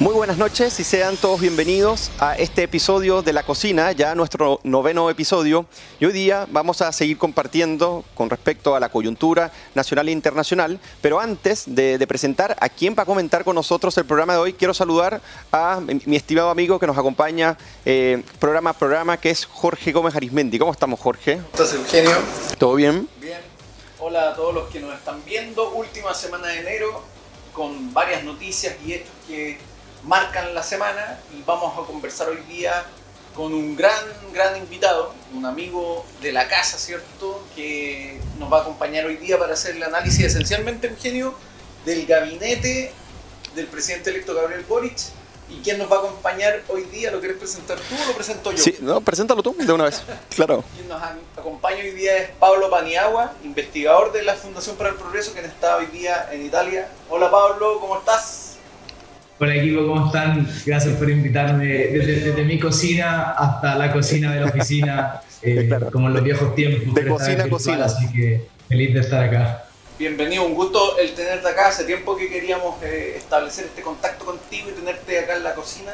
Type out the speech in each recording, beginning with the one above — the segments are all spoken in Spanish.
Muy buenas noches y sean todos bienvenidos a este episodio de La Cocina, ya nuestro noveno episodio. Y hoy día vamos a seguir compartiendo con respecto a la coyuntura nacional e internacional. Pero antes de, presentar a quien va a comentar con nosotros el programa de hoy, quiero saludar a mi, estimado amigo que nos acompaña eh, programa a programa, que es Jorge Gómez Arismendi. ¿Cómo estamos, Jorge? ¿Cómo estás, Eugenio? ¿Todo bien? Bien. Hola a todos los que nos están viendo. Última semana de enero con varias noticias y hechos que marcan la semana y vamos a conversar hoy día con un gran, gran invitado, un amigo de la casa, ¿cierto? Que nos va a acompañar hoy día para hacer el análisis esencialmente, Eugenio, del gabinete del presidente electo Gabriel Boric. ¿Y quién nos va a acompañar hoy día? ¿Lo quieres presentar tú o lo presento yo? Sí, no, preséntalo tú de una vez, claro. Quien nos acompaña hoy día es Pablo Paniagua, investigador de la Fundación para el Progreso, quien está hoy día en Italia. Hola Pablo, ¿cómo estás? Hola equipo, ¿cómo están? Gracias por invitarme desde, mi cocina hasta la cocina de la oficina, eh, como en los viejos tiempos. De cocina a cocina. Así que feliz de estar acá. Bienvenido, un gusto el tenerte acá. Hace tiempo que queríamos eh, establecer este contacto contigo y tenerte acá en la cocina.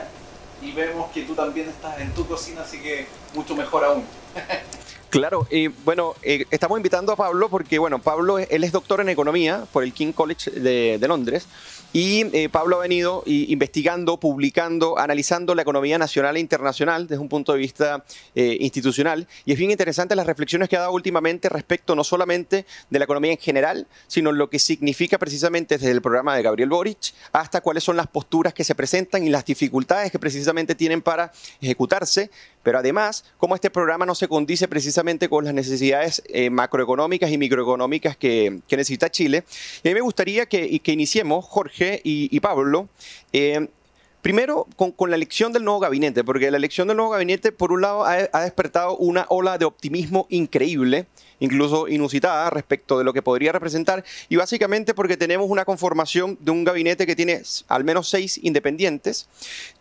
Y vemos que tú también estás en tu cocina, así que mucho mejor aún. Claro, y bueno, eh, estamos invitando a Pablo porque, bueno, Pablo, él es doctor en economía por el King College de, de Londres y eh, Pablo ha venido investigando, publicando, analizando la economía nacional e internacional desde un punto de vista eh, institucional. Y es bien interesante las reflexiones que ha dado últimamente respecto no solamente de la economía en general, sino lo que significa precisamente desde el programa de Gabriel Boric hasta cuáles son las posturas que se presentan y las dificultades que precisamente tienen para ejecutarse pero además, cómo este programa no se condice precisamente con las necesidades eh, macroeconómicas y microeconómicas que, necesita Chile. Y a mí me gustaría que, que iniciemos, Jorge y, Pablo, eh, Primero, con, la elección del nuevo gabinete, porque la elección del nuevo gabinete, por un lado, ha, ha, despertado una ola de optimismo increíble, incluso inusitada, respecto de lo que podría representar, y básicamente porque tenemos una conformación de un gabinete que tiene al menos seis independientes,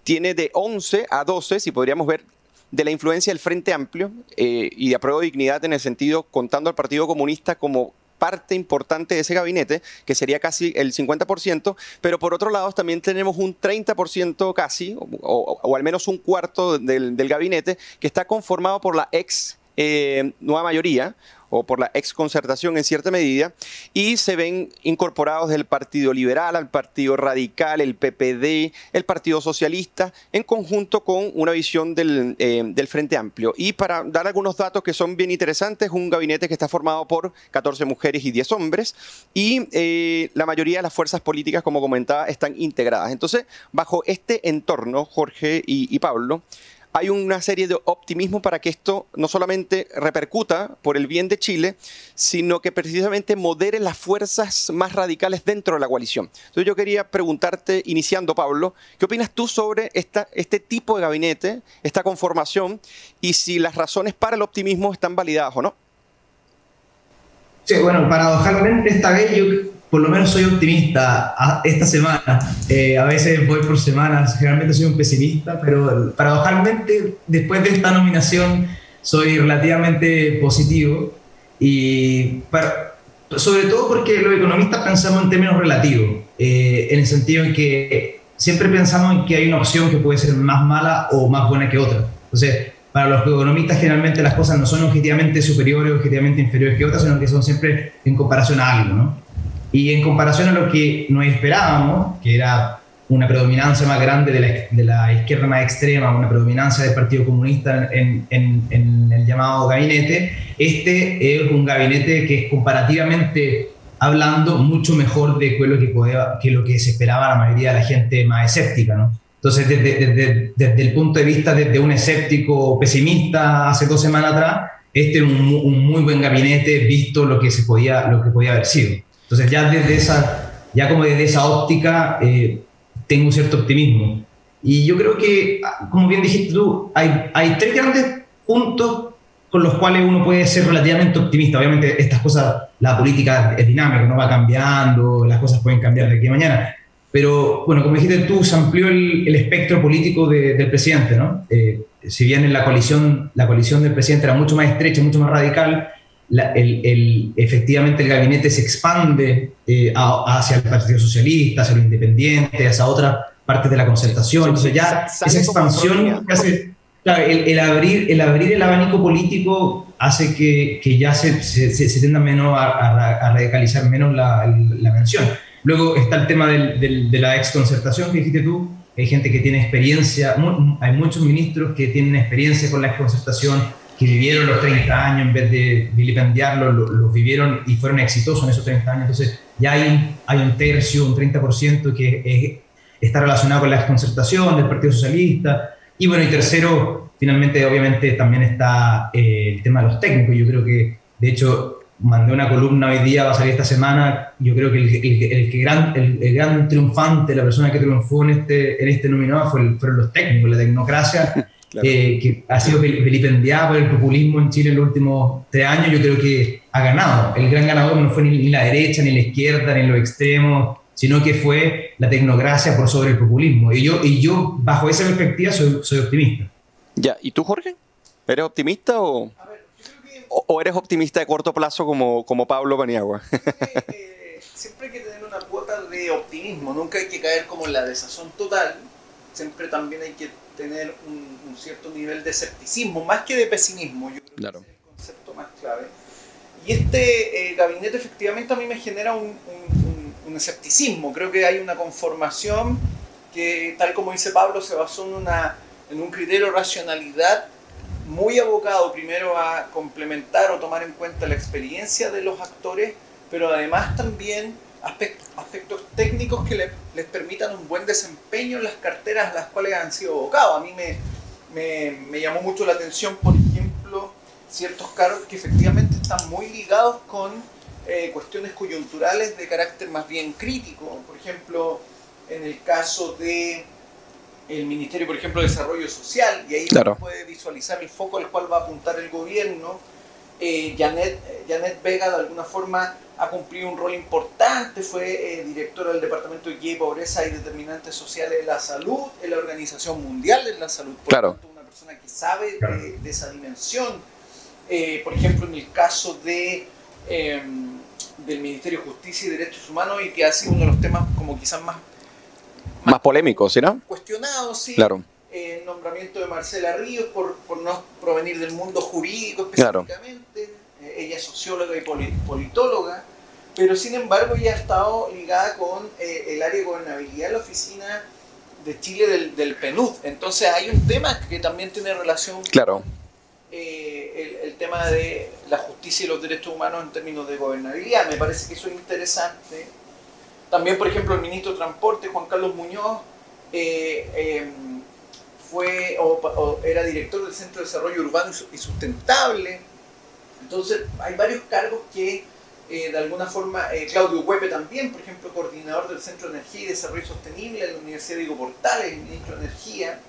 tiene de 11 a 12, si podríamos ver de la influencia del Frente Amplio eh, y de apruebo de dignidad en el sentido contando al Partido Comunista como parte importante de ese gabinete, que sería casi el 50%, pero por otro lado también tenemos un 30% casi, o, al menos un cuarto del, del, gabinete, que está conformado por la ex eh, nueva mayoría, o por la exconcertación en cierta medida, y se ven incorporados del Partido Liberal al Partido Radical, el PPD, el Partido Socialista, en conjunto con una visión del, eh, Frente Amplio. Y para dar algunos datos que son bien interesantes, un gabinete que está formado por 14 mujeres y 10 hombres, y eh, la mayoría de las fuerzas políticas, como comentaba, están integradas. Entonces, bajo este entorno, Jorge y Pablo, hay una serie de optimismo para que esto no solamente repercuta por el bien de Chile, sino que precisamente modere las fuerzas más radicales dentro de la coalición. Entonces yo quería preguntarte, iniciando Pablo, ¿qué opinas tú sobre esta, este tipo de gabinete, esta conformación, y si las razones para el optimismo están validadas o no? Sí, bueno, paradojalmente esta vez yo por lo menos soy optimista esta semana. Eh, a veces voy por semanas, generalmente soy un pesimista, pero paradojalmente después de esta nominación soy relativamente positivo y sobre todo porque los economistas pensamos en términos relativos, eh, en el sentido en que siempre pensamos en que hay una opción que puede ser más mala o más buena que otra. Entonces, para los economistas generalmente las cosas no son objetivamente superiores o objetivamente inferiores que otras, sino que son siempre en comparación a algo, ¿no? Y en comparación a lo que nos esperábamos, que era una predominancia más grande de la, de la izquierda más extrema, una predominancia del Partido Comunista en, en, el llamado gabinete, este es un gabinete que es comparativamente hablando mucho mejor de lo que, podía, que lo que se esperaba la mayoría de la gente más escéptica. ¿no? Entonces, desde, desde, desde, el punto de vista de, un escéptico pesimista hace dos semanas atrás, este es un, un, muy buen gabinete visto lo que, se podía, lo que podía haber sido. Entonces ya desde esa, ya como desde esa óptica eh, tengo un cierto optimismo. Y yo creo que, como bien dijiste tú, hay, hay tres grandes puntos con los cuales uno puede ser relativamente optimista. Obviamente estas cosas, la política es dinámica, no va cambiando, las cosas pueden cambiar de aquí a mañana. Pero bueno, como dijiste tú, se amplió el, el espectro político del presidente, ¿no? Eh, si bien en la coalición, la coalición del presidente era mucho más estrecha, mucho más radical, el, efectivamente el gabinete se expande eh, hacia el Partido Socialista, hacia lo independiente, hacia, otra, partes de la concertación. Entonces ya esa expansión que hace, el, abrir, el abrir el abanico político hace que, que ya se, se, se, tienda menos a, radicalizar menos la, la, mención. Luego está el tema del, de la exconcertación que dijiste tú. Hay gente que tiene experiencia, hay muchos ministros que tienen experiencia con la exconcertación, que vivieron los 30 años en vez de vilipendiarlos, los, vivieron y fueron exitosos en esos 30 años. Entonces ya hay, hay un tercio, un 30% que está relacionado con la desconcertación del Partido Socialista. Y bueno, y tercero, finalmente, obviamente, también está eh, el tema de los técnicos. Yo creo que, de hecho, mandé una columna hoy día, va a salir esta semana. Yo creo que el, el, gran, el, gran triunfante, la persona que triunfó en este, en este nominado fue fueron los técnicos, la tecnocracia. Eh, que ha sido vilipendiada por el populismo en Chile en los últimos tres años, yo creo que ha ganado. El gran ganador no fue ni la derecha, ni la izquierda, ni los extremos, sino que fue la tecnocracia por sobre el populismo. Y yo, y yo bajo esa perspectiva, soy, soy optimista. Ya, ¿y tú, Jorge? ¿Eres optimista o, o, eres optimista de corto plazo como, como Pablo Paniagua? Eh, siempre hay que tener una cuota de optimismo, nunca hay que caer como en la desazón total, siempre también hay que tener un, cierto nivel de escepticismo, más que de pesimismo, yo creo que es el concepto más clave. Y este eh, gabinete efectivamente a mí me genera un un escepticismo. Creo que hay una conformación que, tal como dice Pablo, se basó en, una, en un criterio de racionalidad muy abocado primero a complementar o tomar en cuenta la experiencia de los actores, pero además también aspectos, aspectos técnicos que les permitan un buen desempeño en las carteras a las cuales han sido abocados. A mí me, me, me llamó mucho la atención, por ejemplo, ciertos cargos que efectivamente están muy ligados con eh, cuestiones coyunturales de carácter más bien crítico. Por ejemplo, en el caso de el Ministerio, por ejemplo, de Desarrollo Social, y ahí uno puede visualizar el foco al cual va a apuntar el gobierno. Eh, Janet, Janet, Vega, de alguna forma, ha cumplido un rol importante, fue eh, directora del Departamento de Guía y Pobreza y Determinantes Sociales de la Salud en la Organización Mundial de la Salud. Por claro. tanto, una persona que sabe de, de, esa dimensión. Eh, por ejemplo, en el caso de Em, del Ministerio de Justicia y Derechos Humanos y que ha sido uno de los temas como quizás más... Más, polémicos, ¿sí no? Cuestionados, sí. Claro. El nombramiento de Marcela Ríos por, por, no provenir del mundo jurídico específicamente. Eh, ella es socióloga y politóloga, pero sin embargo ya ha estado ligada con eh, el área de gobernabilidad de la oficina de Chile del, del PNUD. Entonces hay un tema que también tiene relación claro. Eh, el, tema de la justicia y los derechos humanos en términos de gobernabilidad. Me parece que eso es interesante. También, por ejemplo, el ministro de Transporte, Juan Carlos Muñoz, eh, em, fue o, era director del Centro de Desarrollo Urbano y Sustentable. Entonces, hay varios cargos que, eh, de alguna forma, Claudio Huepe también, por ejemplo, coordinador del Centro de Energía y Desarrollo Sostenible de la Universidad Diego Portales, el ministro de Energía.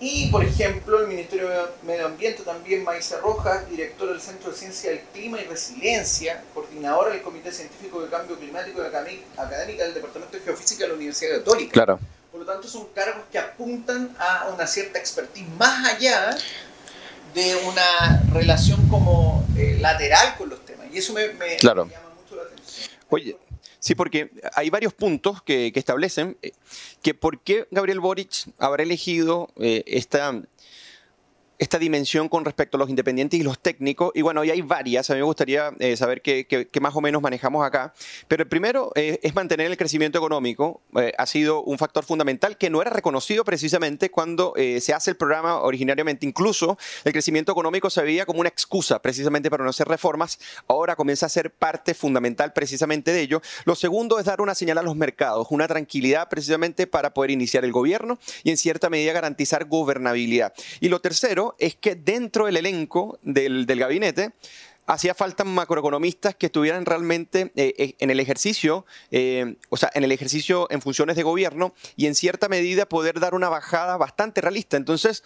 Y, por ejemplo, el Ministerio de Medio Ambiente también, Maísa Rojas, director del Centro de Ciencia del Clima y Resiliencia, coordinadora del Comité Científico de Cambio Climático y académica del Departamento de Geofísica de la Universidad Católica. Claro. Por lo tanto, son cargos que apuntan a una cierta expertise más allá de una relación como eh, lateral con los temas. Y eso me, me llama mucho la atención. Oye, Sí, porque hay varios puntos que, establecen eh, que por qué Gabriel Boric habrá elegido eh, esta esta dimensión con respecto a los independientes y los técnicos. Y bueno, y hay varias, a mí me gustaría eh, saber qué, más o menos manejamos acá. Pero el primero eh, es mantener el crecimiento económico. Eh, ha sido un factor fundamental que no era reconocido precisamente cuando se hace el programa originariamente. Incluso el crecimiento económico se veía como una excusa precisamente para no hacer reformas. Ahora comienza a ser parte fundamental precisamente de ello. Lo segundo es dar una señal a los mercados, una tranquilidad precisamente para poder iniciar el gobierno y en cierta medida garantizar gobernabilidad. Y lo tercero es que dentro del elenco del, gabinete hacía falta macroeconomistas que estuvieran realmente eh, eh, en el ejercicio, eh, o sea, en el ejercicio en funciones de gobierno y en cierta medida poder dar una bajada bastante realista. Entonces,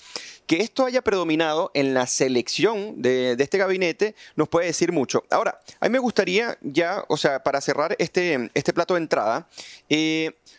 que esto haya predominado en la selección de, este gabinete nos puede decir mucho. Ahora, a mí me gustaría ya, o sea, para cerrar este, este plato de entrada,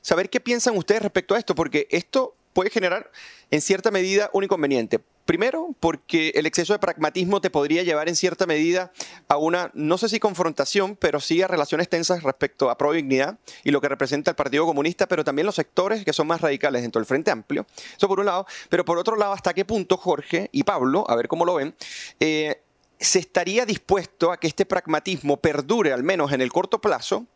saber qué piensan ustedes respecto a esto, porque esto puede generar en cierta medida un inconveniente. Primero, porque el exceso de pragmatismo te podría llevar en cierta medida a una, no sé si confrontación, pero sí a relaciones tensas respecto a pro dignidad y lo que representa el Partido Comunista, pero también los sectores que son más radicales dentro del Frente Amplio. Eso por un lado. Pero por otro lado, ¿hasta qué punto Jorge y Pablo, a ver cómo lo ven, eh, se estaría dispuesto a que este pragmatismo perdure, al menos en el corto plazo,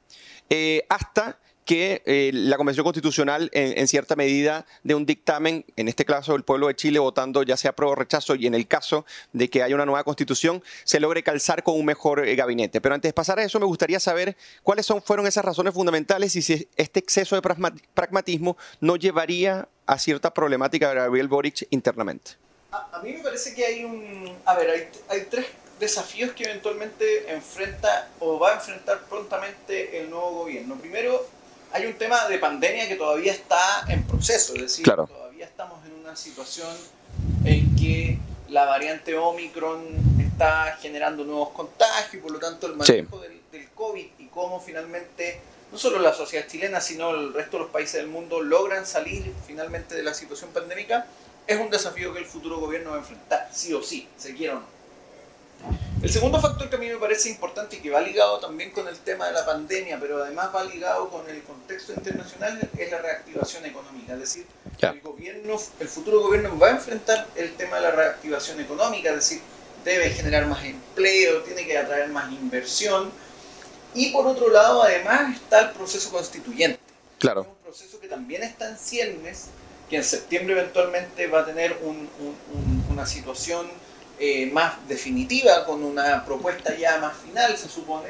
eh, hasta que eh, la Convención Constitucional, en, cierta medida, de un dictamen, en este caso el pueblo de Chile votando ya sea pro o rechazo, y en el caso de que haya una nueva constitución, se logre calzar con un mejor eh, gabinete. Pero antes de pasar a eso, me gustaría saber cuáles son, fueron esas razones fundamentales y si este exceso de pragmatismo no llevaría a cierta problemática de Gabriel Boric internamente. A, mí me parece que hay un... A ver, hay, hay tres desafíos que eventualmente enfrenta o va a enfrentar prontamente el nuevo gobierno. Primero, hay un tema de pandemia que todavía está en proceso, es decir, todavía estamos en una situación en que la variante Omicron está generando nuevos contagios y por lo tanto el manejo del, del, COVID y cómo finalmente no solo la sociedad chilena, sino el resto de los países del mundo logran salir finalmente de la situación pandémica, es un desafío que el futuro gobierno va a enfrentar, sí o sí, se quiera o no. El segundo factor que a mí me parece importante y que va ligado también con el tema de la pandemia, pero además va ligado con el contexto internacional, es la reactivación económica. Es decir, el, gobierno, el futuro gobierno va a enfrentar el tema de la reactivación económica, es decir, debe generar más empleo, tiene que atraer más inversión. Y por otro lado, además, está el proceso constituyente. Claro. Es un proceso que también está en ciernes, que en septiembre eventualmente va a tener una situación eh, más definitiva, con una propuesta ya más final, se supone,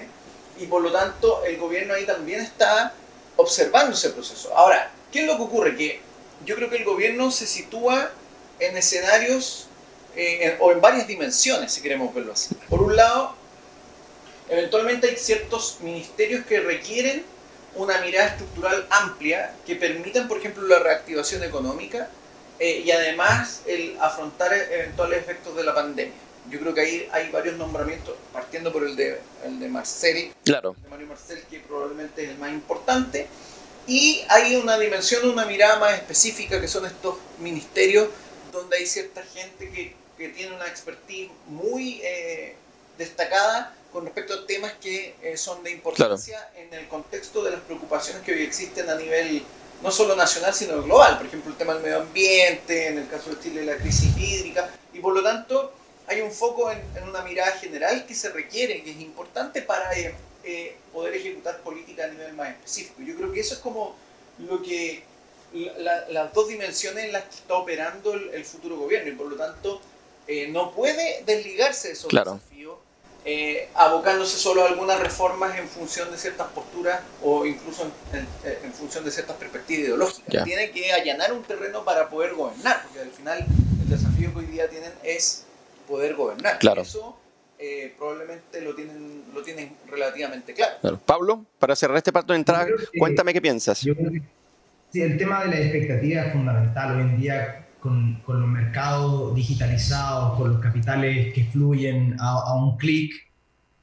y por lo tanto el gobierno ahí también está observando ese proceso. Ahora, ¿qué es lo que ocurre? Que yo creo que el gobierno se sitúa en escenarios eh, o en varias dimensiones, si queremos verlo así. Por un lado, eventualmente hay ciertos ministerios que requieren una mirada estructural amplia que permitan, por ejemplo, la reactivación económica, eh, y además el afrontar eventuales efectos de la pandemia. Yo creo que ahí hay varios nombramientos, partiendo por el de, el de Marcel, claro. de Mario Marcel, que probablemente es el más importante. Y hay una dimensión, una mirada más específica, que son estos ministerios donde hay cierta gente que, que tiene una expertise muy eh, destacada con respecto a temas que eh, son de importancia en el contexto de las preocupaciones que hoy existen a nivel no solo nacional, sino global. Por ejemplo, el tema del medio ambiente, en el caso de Chile la crisis hídrica, y por lo tanto hay un foco en, una mirada general que se requiere, que es importante para eh, eh, poder ejecutar política a nivel más específico. Yo creo que eso es como lo que las dos dimensiones en las que está operando el, futuro gobierno, y por lo tanto eh, no puede desligarse de esos claro. Eh, abocándose solo a algunas reformas en función de ciertas posturas o incluso en, función de ciertas perspectivas ideológicas. Tiene que allanar un terreno para poder gobernar, porque al final el desafío que hoy día tienen es poder gobernar. Claro. Eso eh, probablemente lo tienen, lo tienen relativamente claro. Pablo, para cerrar este parto de entrada, cuéntame qué piensas. Yo creo que, sí, el tema de la expectativa es fundamental. Hoy en día con, con, los mercados digitalizados, con los capitales que fluyen a, un clic,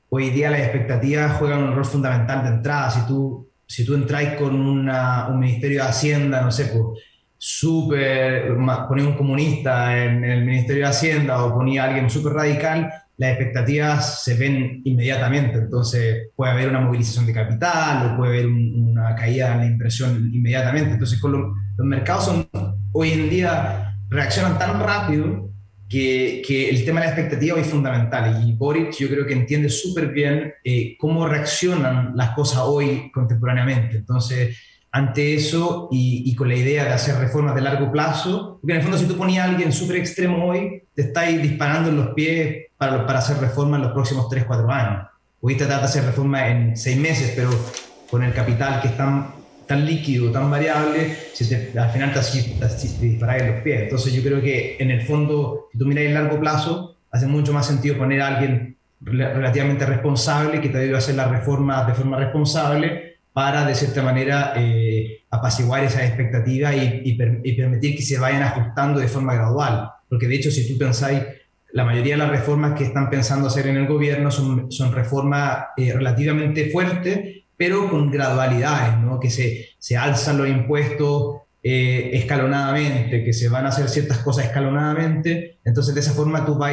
hoy día las expectativas juegan un rol fundamental de entrada. Si tú, si tú entras con una, un Ministerio de Hacienda, no sé, pues súper, ponía un comunista en, el Ministerio de Hacienda o ponía a alguien súper radical, las expectativas se ven inmediatamente. Entonces puede haber una movilización de capital o puede haber una caída en la impresión inmediatamente. Entonces con los mercados son hoy en día reaccionan tan rápido que, que, el tema de la expectativa es fundamental. Y Boric yo creo que entiende súper bien eh, cómo reaccionan las cosas hoy contemporáneamente. Entonces, ante eso y, y, con la idea de hacer reformas de largo plazo, porque en el fondo si tú ponías a alguien súper extremo hoy, te estáis disparando en los pies para, para hacer reformas en los próximos 3, 4 años. Hoy te trata de hacer reformas en 6 meses, pero con el capital que están tan líquido, tan variable, al final te, te, disparas en los pies. Entonces yo creo que en el fondo, si tú miras en largo plazo, hace mucho más sentido poner a alguien relativamente responsable que te debe hacer las reformas de forma responsable para, de cierta manera, eh, apaciguar esas expectativas y, y, permitir que se vayan ajustando de forma gradual. Porque de hecho, si tú pensáis, la mayoría de las reformas que están pensando hacer en el gobierno son, son reformas eh, relativamente fuertes pero con gradualidades, ¿no? que se, se alzan los impuestos, eh, escalonadamente, que se van a hacer ciertas cosas escalonadamente, entonces de esa forma tú vas,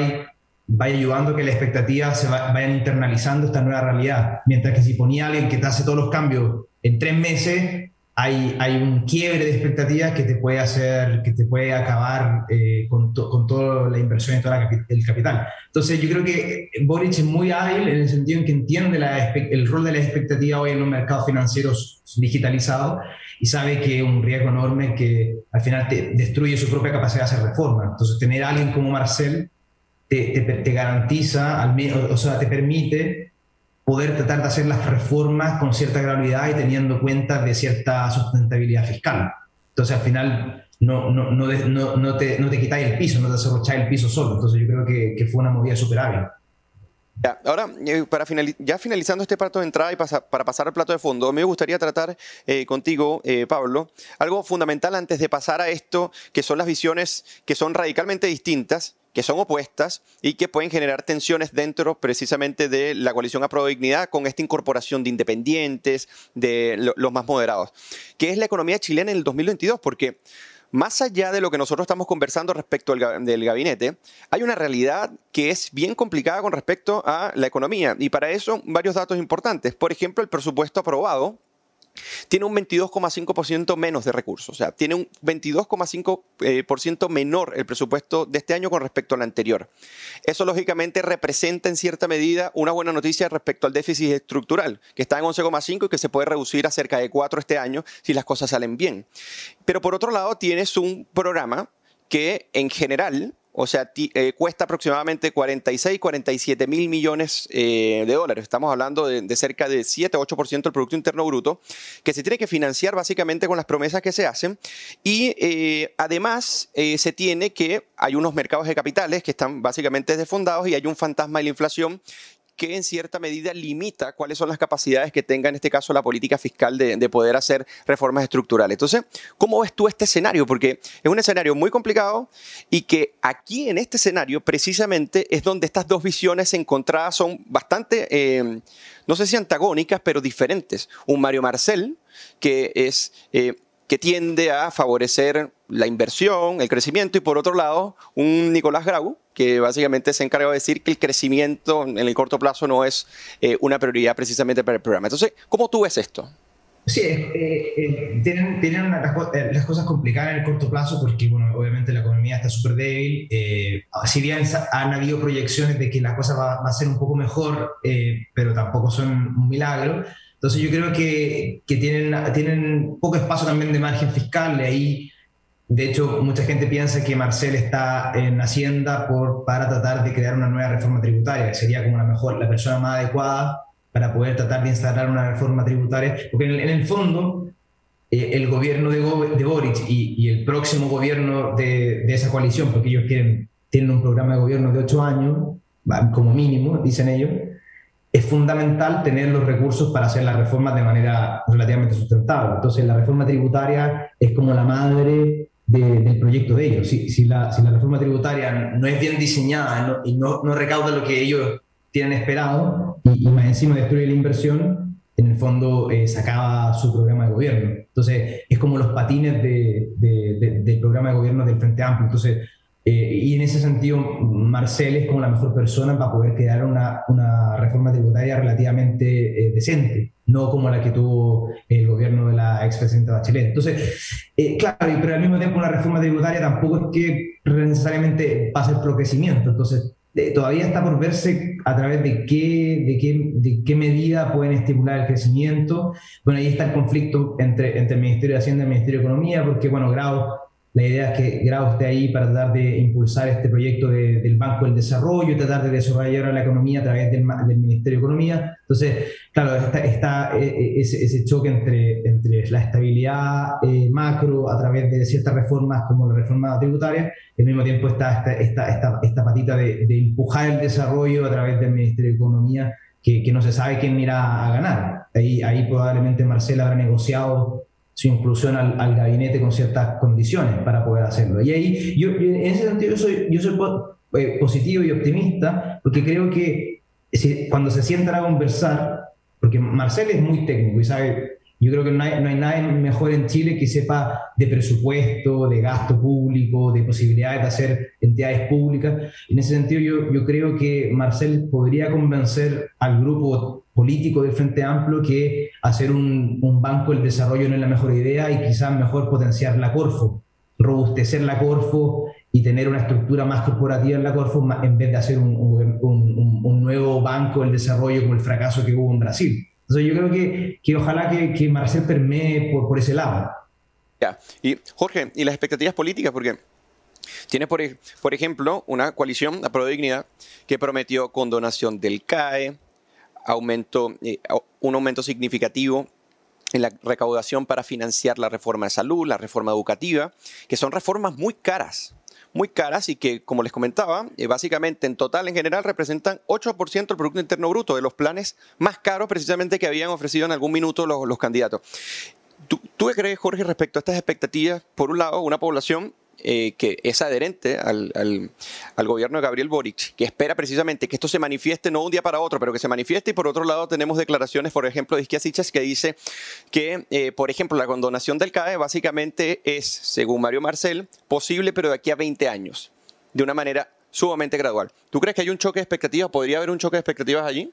ayudando a que la expectativa se vayan internalizando esta nueva realidad, mientras que si ponía alguien que te hace todos los cambios en tres meses, hay, hay un quiebre de expectativas que te puede hacer, que te puede acabar eh, con, con, toda la inversión y todo el capital. Entonces yo creo que Boric es muy hábil en el sentido en que entiende la, el rol de la expectativa hoy en un mercado financiero digitalizado y sabe que es un riesgo enorme que al final te destruye su propia capacidad de hacer reformas. Entonces tener a alguien como Marcel te, te, te garantiza, al menos, o sea, te permite poder tratar de hacer las reformas con cierta gravedad y teniendo cuenta de cierta sustentabilidad fiscal. Entonces, al final, no, no, no, no, no te, no te quitáis el piso, no te cerrocháis el piso solo. Entonces, yo creo que, que fue una movida superable. Ya, ahora, eh, para ya finalizando este plato de entrada y para pasar al plato de fondo, me gustaría tratar eh, contigo, eh, Pablo, algo fundamental antes de pasar a esto, que son las visiones que son radicalmente distintas que son opuestas y que pueden generar tensiones dentro precisamente de la coalición a con esta incorporación de independientes, de los más moderados, que es la economía chilena en el 2022, porque más allá de lo que nosotros estamos conversando respecto del gabinete, hay una realidad que es bien complicada con respecto a la economía. Y para eso varios datos importantes. Por ejemplo, el presupuesto aprobado tiene un 22,5% menos de recursos, o sea, tiene un 22,5% menor el presupuesto de este año con respecto al anterior. Eso lógicamente representa en cierta medida una buena noticia respecto al déficit estructural, que está en 11,5 y que se puede reducir a cerca de 4 este año si las cosas salen bien. Pero por otro lado, tienes un programa que en general o sea, eh, cuesta aproximadamente 46, 47 mil millones eh, de dólares. Estamos hablando de, cerca de 7, 8% del Producto Interno Bruto, que se tiene que financiar básicamente con las promesas que se hacen. Y eh, además se tiene que, hay unos mercados de capitales que están básicamente desfondados y hay un fantasma de la inflación que en cierta medida limita cuáles son las capacidades que tenga en este caso la política fiscal de, poder hacer reformas estructurales. Entonces, ¿cómo ves tú este escenario? Porque es un escenario muy complicado y que aquí en este escenario precisamente es donde estas dos visiones encontradas son bastante, eh, no sé si antagónicas, pero diferentes. Un Mario Marcel, que es... Eh, que tiende a favorecer la inversión, el crecimiento, y por otro lado, un Nicolás Grau, que básicamente se encarga de decir que el crecimiento en el corto plazo no es eh, una prioridad precisamente para el programa. Entonces, ¿cómo tú ves esto? Sí, eh, eh, tienen, las cosas complicadas en el corto plazo porque, bueno, obviamente la economía está súper débil. si bien han habido proyecciones de que la cosa va, va a ser un poco mejor, pero tampoco son un milagro. Entonces yo creo que, que, tienen, tienen poco espacio también de margen fiscal, y ahí de hecho mucha gente piensa que Marcel está en Hacienda por, para tratar de crear una nueva reforma tributaria, que sería como la mejor, la persona más adecuada para poder tratar de instalar una reforma tributaria, porque en el, fondo eh, el gobierno de, de Boric y, y, el próximo gobierno de, de, esa coalición, porque ellos quieren, tienen un programa de gobierno de ocho años, como mínimo, dicen ellos, es fundamental tener los recursos para hacer las reformas de manera relativamente sustentable. Entonces, la reforma tributaria es como la madre del proyecto de ellos. Si, si, la, si, la, reforma tributaria no es bien diseñada y no, no recauda lo que ellos tienen esperado y, más encima destruye la inversión, en el fondo eh, se acaba su programa de gobierno. Entonces, es como los patines de, del programa de gobierno del Frente Amplio. Entonces, eh, y en ese sentido, Marcel es como la mejor persona para poder crear una, una reforma tributaria relativamente eh, decente, no como la que tuvo el gobierno de la expresidenta Bachelet. Entonces, eh, claro, pero al mismo tiempo una reforma tributaria tampoco es que necesariamente pase el pro crecimiento. Entonces, todavía está por verse a través de qué, de qué, de qué medida pueden estimular el crecimiento. Bueno, ahí está el conflicto entre, entre el Ministerio de Hacienda y el Ministerio de Economía, porque, bueno, Grau la idea es que Grau esté ahí para tratar de impulsar este proyecto del Banco del Desarrollo, tratar de desarrollar la economía a través del, Ministerio de Economía. Entonces, claro, está, eh, eh, ese, choque entre, entre la estabilidad eh, macro a través de ciertas reformas como la reforma tributaria, y al mismo tiempo está esta, esta, esta, patita de, de, empujar el desarrollo a través del Ministerio de Economía, que, que no se sabe quién irá a ganar. Ahí, ahí probablemente Marcela habrá negociado su inclusión al, gabinete con ciertas condiciones para poder hacerlo. Y ahí, yo, en ese sentido, yo soy, yo soy eh, positivo y optimista, porque creo que cuando se sientan a conversar, porque Marcel es muy técnico y sabe, Yo creo que no hay, no hay nadie mejor en Chile que sepa de presupuesto, de gasto público, de posibilidades de hacer entidades públicas. En ese sentido, yo, yo creo que Marcel podría convencer al grupo político del Frente Amplio que hacer un, un banco del desarrollo no es la mejor idea y quizás mejor potenciar la Corfo, robustecer la Corfo y tener una estructura más corporativa en la Corfo en vez de hacer un, un, un nuevo banco del desarrollo como el fracaso que hubo en Brasil. Entonces yo creo que, que ojalá que, que, Marcel permee por, por ese lado. Ya. Y Jorge, ¿y las expectativas políticas? Porque tiene, por, por ejemplo, una coalición, a Pro Dignidad, que prometió condonación del CAE, aumento, eh, un aumento significativo en la recaudación para financiar la reforma de salud, la reforma educativa, que son reformas muy caras muy caras y que, como les comentaba, eh, básicamente en total, en general, representan 8% del Producto Interno Bruto, de los planes más caros precisamente que habían ofrecido en algún minuto los, los candidatos. ¿Tú, ¿Tú, qué crees, Jorge, respecto a estas expectativas? Por un lado, una población eh, que es adherente al, al, al, gobierno de Gabriel Boric, que espera precisamente que esto se manifieste no un día para otro, pero que se manifieste. Y por otro lado tenemos declaraciones, por ejemplo, de Isquia Sichas, que dice que, eh, por ejemplo, la condonación del CAE básicamente es, según Mario Marcel, posible, pero de aquí a 20 años, de una manera sumamente gradual. ¿Tú crees que hay un choque de expectativas? ¿Podría haber un choque de expectativas allí?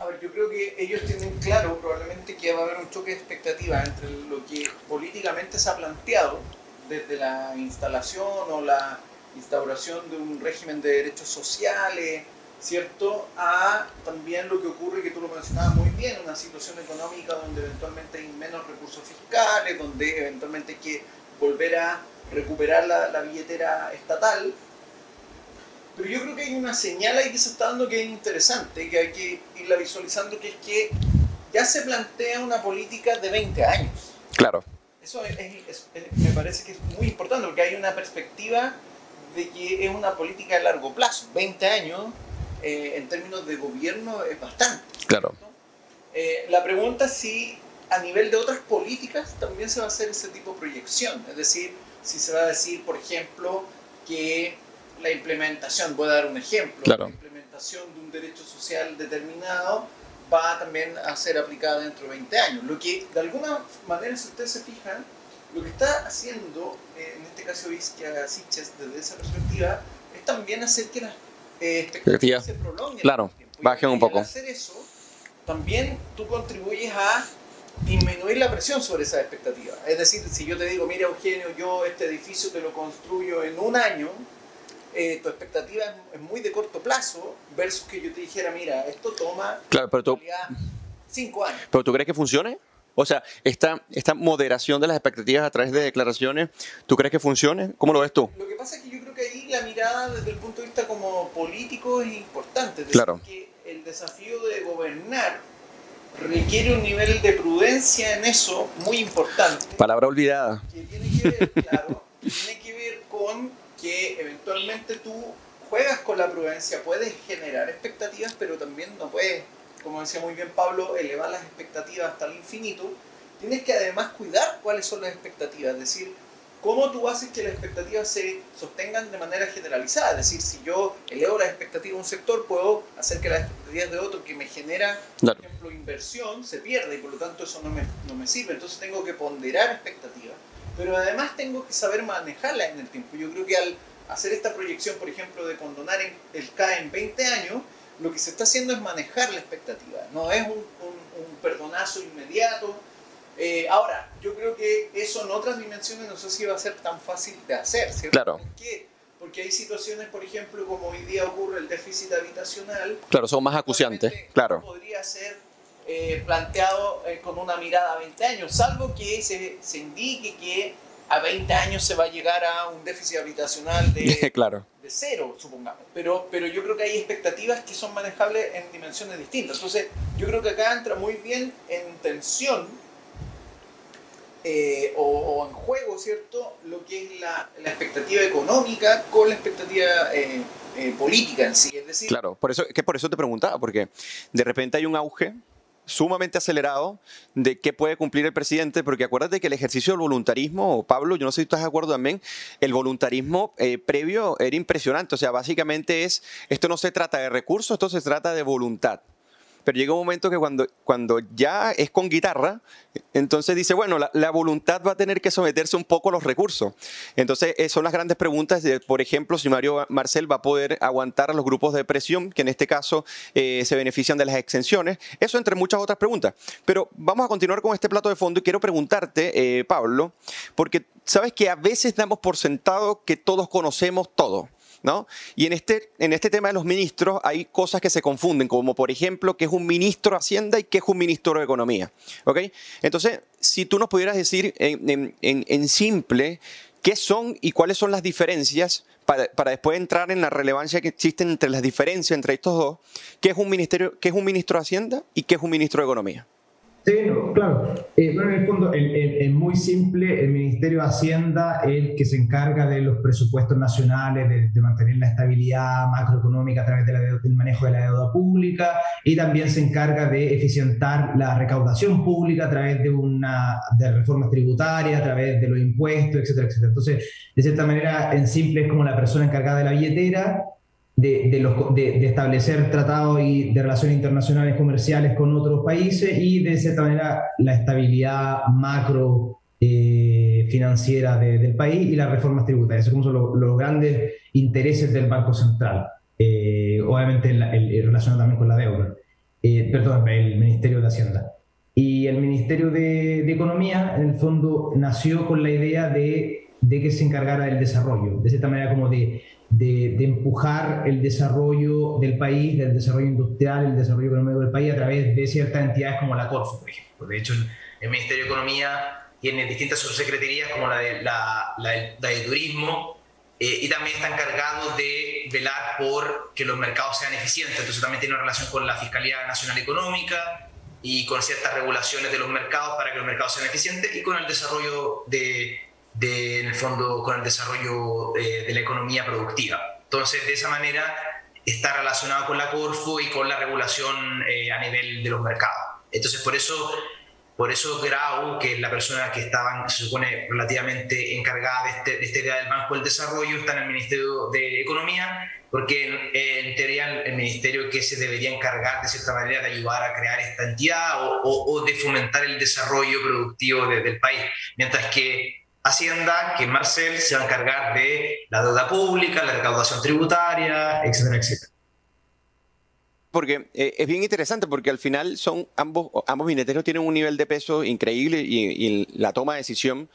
A ver, yo creo que ellos tienen claro probablemente que va a haber un choque de expectativas entre lo que políticamente se ha planteado desde la instalación o la instauración de un régimen de derechos sociales, ¿cierto? A también lo que ocurre, que tú lo mencionabas muy bien, una situación económica donde eventualmente hay menos recursos fiscales, donde eventualmente hay que volver a recuperar la, la billetera estatal. Pero yo creo que hay una señal ahí que se está dando que es interesante, que hay que irla visualizando, que es que ya se plantea una política de 20 años. Claro. Eso es, es, es, me parece que es muy importante porque hay una perspectiva de que es una política de largo plazo. 20 años eh, en términos de gobierno es bastante. Claro. Eh, la pregunta es si a nivel de otras políticas también se va a hacer ese tipo de proyección. Es decir, si se va a decir, por ejemplo, que la implementación, voy a dar un ejemplo, claro. la implementación de un derecho social determinado va también a ser aplicada dentro de 20 años. Lo que, de alguna manera, si ustedes se fijan, lo que está haciendo, eh, en este caso Isquia Siches, desde esa perspectiva, es también hacer que las eh, expectativas se prolonguen. Claro, bajen un poco. Al hacer eso, también tú contribuyes a disminuir la presión sobre esas expectativas. Es decir, si yo te digo, mira Eugenio, yo este edificio te lo construyo en un año, eh, tu expectativa es muy de corto plazo versus que yo te dijera, mira, esto toma claro, pero tú, cinco años. ¿Pero tú crees que funcione? O sea, esta, esta moderación de las expectativas a través de declaraciones, ¿tú crees que funcione? ¿Cómo lo ves tú? Lo que pasa es que yo creo que ahí la mirada desde el punto de vista como político es importante. Es claro. que el desafío de gobernar requiere un nivel de prudencia en eso muy importante. Palabra olvidada. Que tiene que ver, claro, tiene que ver con que eventualmente tú juegas con la prudencia, puedes generar expectativas, pero también no puedes, como decía muy bien Pablo, elevar las expectativas hasta el infinito. Tienes que además cuidar cuáles son las expectativas, es decir, cómo tú haces que las expectativas se sostengan de manera generalizada. Es decir, si yo elevo las expectativas de un sector, puedo hacer que las expectativas de otro que me genera, por ejemplo, inversión, se pierda y por lo tanto eso no me, no me sirve. Entonces tengo que ponderar expectativas pero además tengo que saber manejarla en el tiempo. Yo creo que al hacer esta proyección, por ejemplo, de condonar el CAE en 20 años, lo que se está haciendo es manejar la expectativa, no es un, un, un perdonazo inmediato. Eh, ahora, yo creo que eso en otras dimensiones no sé si va a ser tan fácil de hacer, ¿cierto? Claro. ¿Por qué? Porque hay situaciones, por ejemplo, como hoy día ocurre el déficit habitacional. Claro, son más acuciantes, claro. Podría ser eh, planteado eh, con una mirada a 20 años, salvo que se, se, indique que a 20 años se va a llegar a un déficit habitacional de, claro. de cero, supongamos. Pero, pero yo creo que hay expectativas que son manejables en dimensiones distintas. Entonces, yo creo que acá entra muy bien en tensión eh, o, o, en juego, ¿cierto?, lo que es la, la expectativa económica con la expectativa eh, eh, política en sí. Es decir, claro, por eso, que por eso te preguntaba, porque de repente hay un auge sumamente acelerado de qué puede cumplir el presidente, porque acuérdate que el ejercicio del voluntarismo, Pablo, yo no sé si estás de acuerdo también, el voluntarismo eh, previo era impresionante, o sea, básicamente es, esto no se trata de recursos, esto se trata de voluntad. Pero llega un momento que cuando, cuando ya es con guitarra, entonces dice, bueno, la, voluntad va a tener que someterse un poco a los recursos. Entonces, eh, son las grandes preguntas por ejemplo, si Mario Marcel va a poder aguantar a los grupos de presión, que en este caso eh, se benefician de las exenciones. Eso entre muchas otras preguntas. Pero vamos a continuar con este plato de fondo y quiero preguntarte, eh, Pablo, porque sabes que a veces damos por sentado que todos conocemos todo. ¿No? Y en este, en este tema de los ministros hay cosas que se confunden, como por ejemplo qué es un ministro de Hacienda y qué es un ministro de Economía. ¿ok? Entonces, si tú nos pudieras decir en, simple qué son y cuáles son las diferencias para, para, después entrar en la relevancia que existe entre las diferencias entre estos dos, qué es un, ministerio, qué es un ministro de Hacienda y qué es un ministro de Economía. Sí, claro. Eh, en el fondo, es muy simple, el Ministerio de Hacienda es el que se encarga de los presupuestos nacionales, de, mantener la estabilidad macroeconómica a través de la del manejo de la deuda pública y también se encarga de eficientar la recaudación pública a través de, una, de reformas tributarias, a través de los impuestos, etcétera, etcétera. Entonces, de cierta manera, en simple es como la persona encargada de la billetera de, los, de, establecer tratados y de relaciones internacionales comerciales con otros países y de cierta manera la estabilidad macro eh, financiera del país y las reformas tributarias. Esos son los, grandes intereses del Banco Central, eh, obviamente el, relacionado también con la deuda, eh, perdón, el Ministerio de Hacienda. Y el Ministerio de, de, Economía, en el fondo, nació con la idea de, de que se encargara del desarrollo, de cierta manera como de de, empujar el desarrollo del país, del desarrollo industrial, el desarrollo económico del país a través de ciertas entidades como la Corfo, por ejemplo. De hecho, el Ministerio de Economía tiene distintas subsecretarías como la de, la, de turismo eh, y también está encargado de velar por que los mercados sean eficientes. Entonces también tiene una relación con la Fiscalía Nacional Económica y con ciertas regulaciones de los mercados para que los mercados sean eficientes y con el desarrollo de, de, en el fondo con el desarrollo de, la economía productiva. Entonces, de esa manera está relacionado con la Corfo y con la regulación eh, a nivel de los mercados. Entonces, por eso, por eso Grau, que es la persona que estaba, se supone, relativamente encargada de, este, de esta idea del Banco del Desarrollo, está en el Ministerio de Economía, porque en, teoría el, ministerio que se debería encargar de cierta manera de ayudar a crear esta entidad o, o, de fomentar el desarrollo productivo del país. Mientras que Hacienda, que Marcel se va a encargar de la deuda pública, la recaudación tributaria, etcétera, etcétera. Porque eh, es bien interesante porque al final son ambos, ambos tienen un nivel de peso increíble y la toma de decisión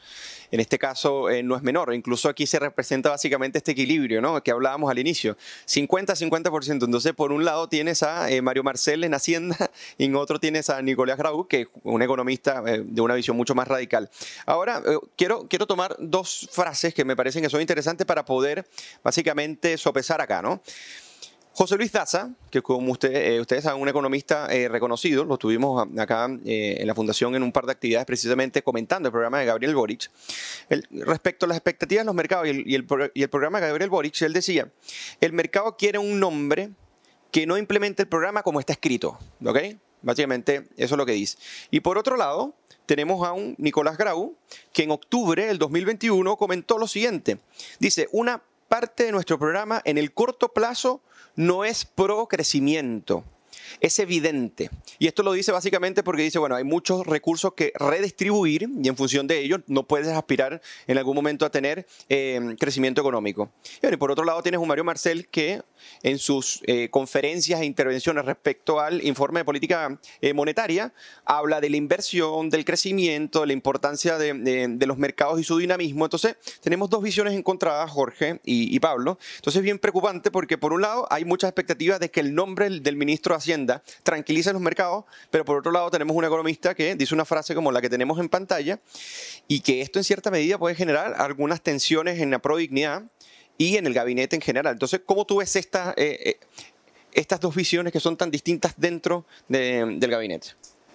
en este caso eh, no es menor. Incluso aquí se representa básicamente este equilibrio ¿no? que hablábamos al inicio. 50-50%. Entonces, por un lado tienes a eh, Mario Marcel en Hacienda y en otro tienes a Nicolás Grau, que es un economista eh, de una visión mucho más radical. Ahora, quiero, quiero tomar dos frases que me parecen que son interesantes para poder básicamente sopesar acá. ¿no? José Luis Daza, que como eh, ustedes saben, un economista eh, reconocido, lo tuvimos acá eh, en la Fundación en un par de actividades precisamente comentando el programa de Gabriel Boric. respecto a las expectativas de los mercados y el, programa de Gabriel Boric, él decía, el mercado quiere un nombre que no implemente el programa como está escrito. ¿ok? Básicamente eso es lo que dice. Y por otro lado, tenemos a un Nicolás Grau, que en octubre del 2021 comentó lo siguiente. Dice, una parte de nuestro programa en el corto plazo no es pro crecimiento. Es evidente. Y esto lo dice básicamente porque dice, bueno, hay muchos recursos que redistribuir y en función de ello no puedes aspirar en algún momento a tener eh, crecimiento económico. Y, por otro lado tienes un Mario Marcel que en sus eh, conferencias e intervenciones respecto al informe de política eh, monetaria, habla de la inversión, del crecimiento, de la importancia de, los mercados y su dinamismo. Entonces, tenemos dos visiones encontradas, Jorge y, Pablo. Entonces, es bien preocupante porque, por un lado, hay muchas expectativas de que el nombre del ministro Hacienda tranquilice los mercados, pero por otro lado, tenemos un economista que dice una frase como la que tenemos en pantalla y que esto, en cierta medida, puede generar algunas tensiones en la prodignidad y en el gabinete en general. Entonces, ¿cómo tú ves esta, eh, eh, estas dos visiones que son tan distintas dentro del gabinete?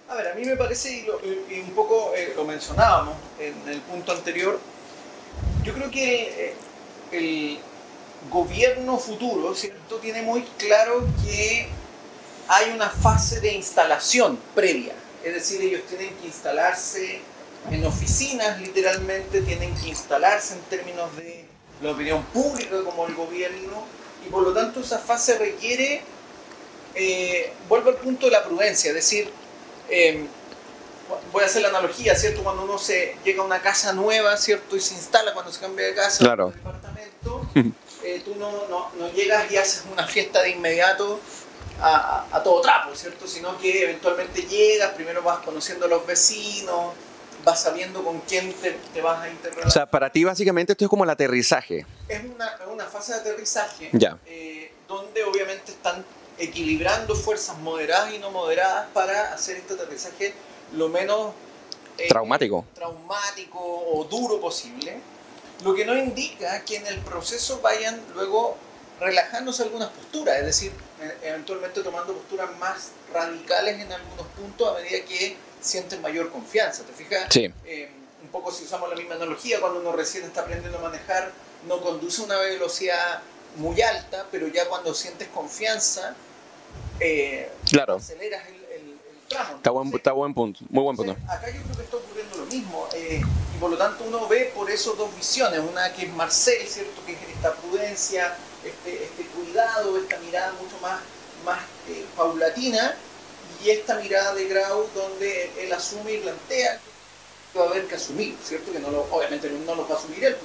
A ver, a mí me parece, y, un poco eh, lo mencionábamos en el punto anterior, yo creo que el gobierno futuro, ¿cierto?, tiene muy claro que hay una fase de instalación previa. Es decir, ellos tienen que instalarse en oficinas, literalmente, tienen que instalarse en términos de la opinión pública como el gobierno y por lo tanto esa fase requiere eh, vuelvo al punto de la prudencia, es decir, em, voy a hacer la analogía, ¿cierto? Cuando uno se llega a una casa nueva, ¿cierto? Y se instala cuando se cambia de casa, claro. departamento, eh, tú no, no, no, llegas y haces una fiesta de inmediato a, a, todo trapo, ¿cierto? Sino que eventualmente llegas, primero vas conociendo a los vecinos, vas sabiendo con quién te, te vas a interrogar. O sea, para ti básicamente esto es como el aterrizaje. Es una, una fase de aterrizaje ya. Eh, donde obviamente están equilibrando fuerzas moderadas y no moderadas para hacer este aterrizaje lo menos eh, traumático. traumático o duro posible, lo que no indica que en el proceso vayan luego relajándose algunas posturas, es decir, eventualmente tomando posturas más radicales en algunos puntos a medida que sienten mayor confianza. ¿Te fijas? Sí. Eh, un poco si usamos la misma analogía, cuando uno recién está aprendiendo a manejar, no conduce a una velocidad muy alta, pero ya cuando sientes confianza, eh, claro. aceleras el, tramo. Está buen, está buen punto, muy buen punto. acá yo creo que está ocurriendo lo mismo, eh, y por lo tanto uno ve por eso dos visiones, una que es Marcel, ¿cierto? que es esta prudencia, este, este cuidado, esta mirada mucho más, más eh, paulatina, y esta mirada de Grau donde él asume y plantea que va a haber que asumir, ¿cierto? Que no lo, obviamente no lo va a asumir él,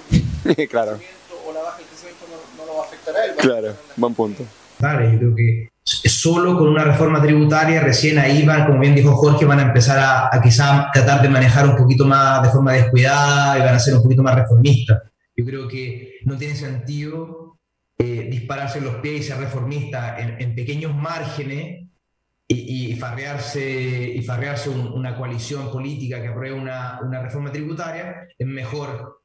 porque claro. el o la baja del crecimiento no, no, lo va a afectar a él. Claro, buen punto. Claro, yo creo que solo con una reforma tributaria recién ahí van, como bien dijo Jorge, van a empezar a, a quizá tratar de manejar un poquito más de forma descuidada y van a ser un poquito más reformistas. Yo creo que no tiene sentido eh, dispararse en los pies y ser reformista en, pequeños márgenes y, y, farrearse, y farrearse un, una coalición política que apruebe una, reforma tributaria. Es mejor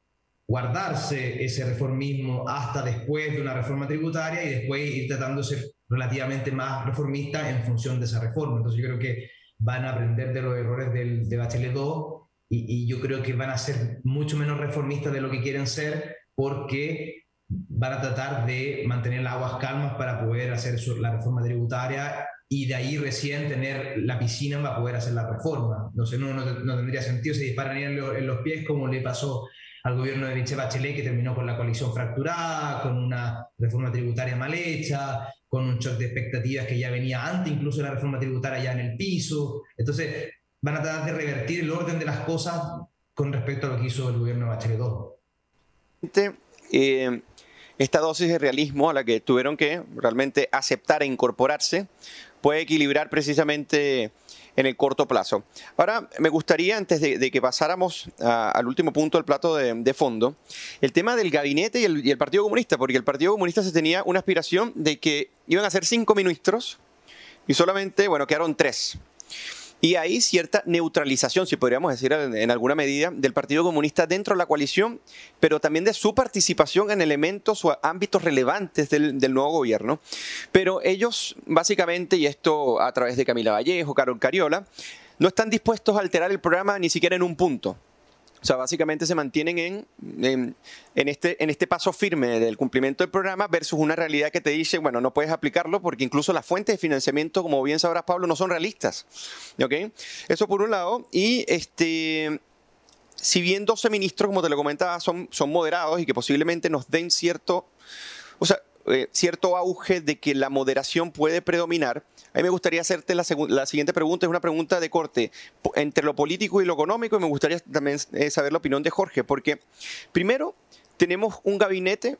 guardarse ese reformismo hasta después de una reforma tributaria y después ir tratando de ser relativamente más reformista en función de esa reforma. Entonces yo creo que van a aprender de los errores del, de Bachelet 2 y, y, yo creo que van a ser mucho menos reformistas de lo que quieren ser porque van a tratar de mantener las aguas calmas para poder hacer la reforma tributaria y de ahí recién tener la piscina para poder hacer la reforma. Entonces no, no, no tendría sentido, se dispararían en, los pies como le pasó al gobierno de Michelle Bachelet, que terminó con la coalición fracturada, con una reforma tributaria mal hecha, con un shock de expectativas que ya venía antes incluso la reforma tributaria ya en el piso. Entonces, van a tratar de revertir el orden de las cosas con respecto a lo que hizo el gobierno de Bachelet 2. Eh, esta dosis de realismo a la que tuvieron que realmente aceptar e incorporarse puede equilibrar precisamente en el corto plazo. Ahora, me gustaría, antes de, que pasáramos a, al último punto del plato de, de, fondo, el tema del gabinete y el, y el Partido Comunista, porque el Partido Comunista se tenía una aspiración de que iban a ser cinco ministros y solamente, bueno, quedaron tres. Y hay cierta neutralización, si podríamos decir en alguna medida, del Partido Comunista dentro de la coalición, pero también de su participación en elementos o ámbitos relevantes del, nuevo gobierno. Pero ellos, básicamente, y esto a través de Camila Vallejo, Carol Cariola, no están dispuestos a alterar el programa ni siquiera en un punto. O sea, básicamente se mantienen en, en, en, este, en este paso firme del cumplimiento del programa versus una realidad que te dice, bueno, no puedes aplicarlo porque incluso las fuentes de financiamiento, como bien sabrás, Pablo, no son realistas. ¿Ok? Eso por un lado. Y este, si bien 12 ministros, como te lo comentaba, son, son moderados y que posiblemente nos den cierto... O sea, eh, cierto auge de que la moderación puede predominar, a mí me gustaría hacerte la, la, siguiente pregunta, es una pregunta de corte entre lo político y lo económico, y me gustaría también eh, saber la opinión de Jorge, porque primero tenemos un gabinete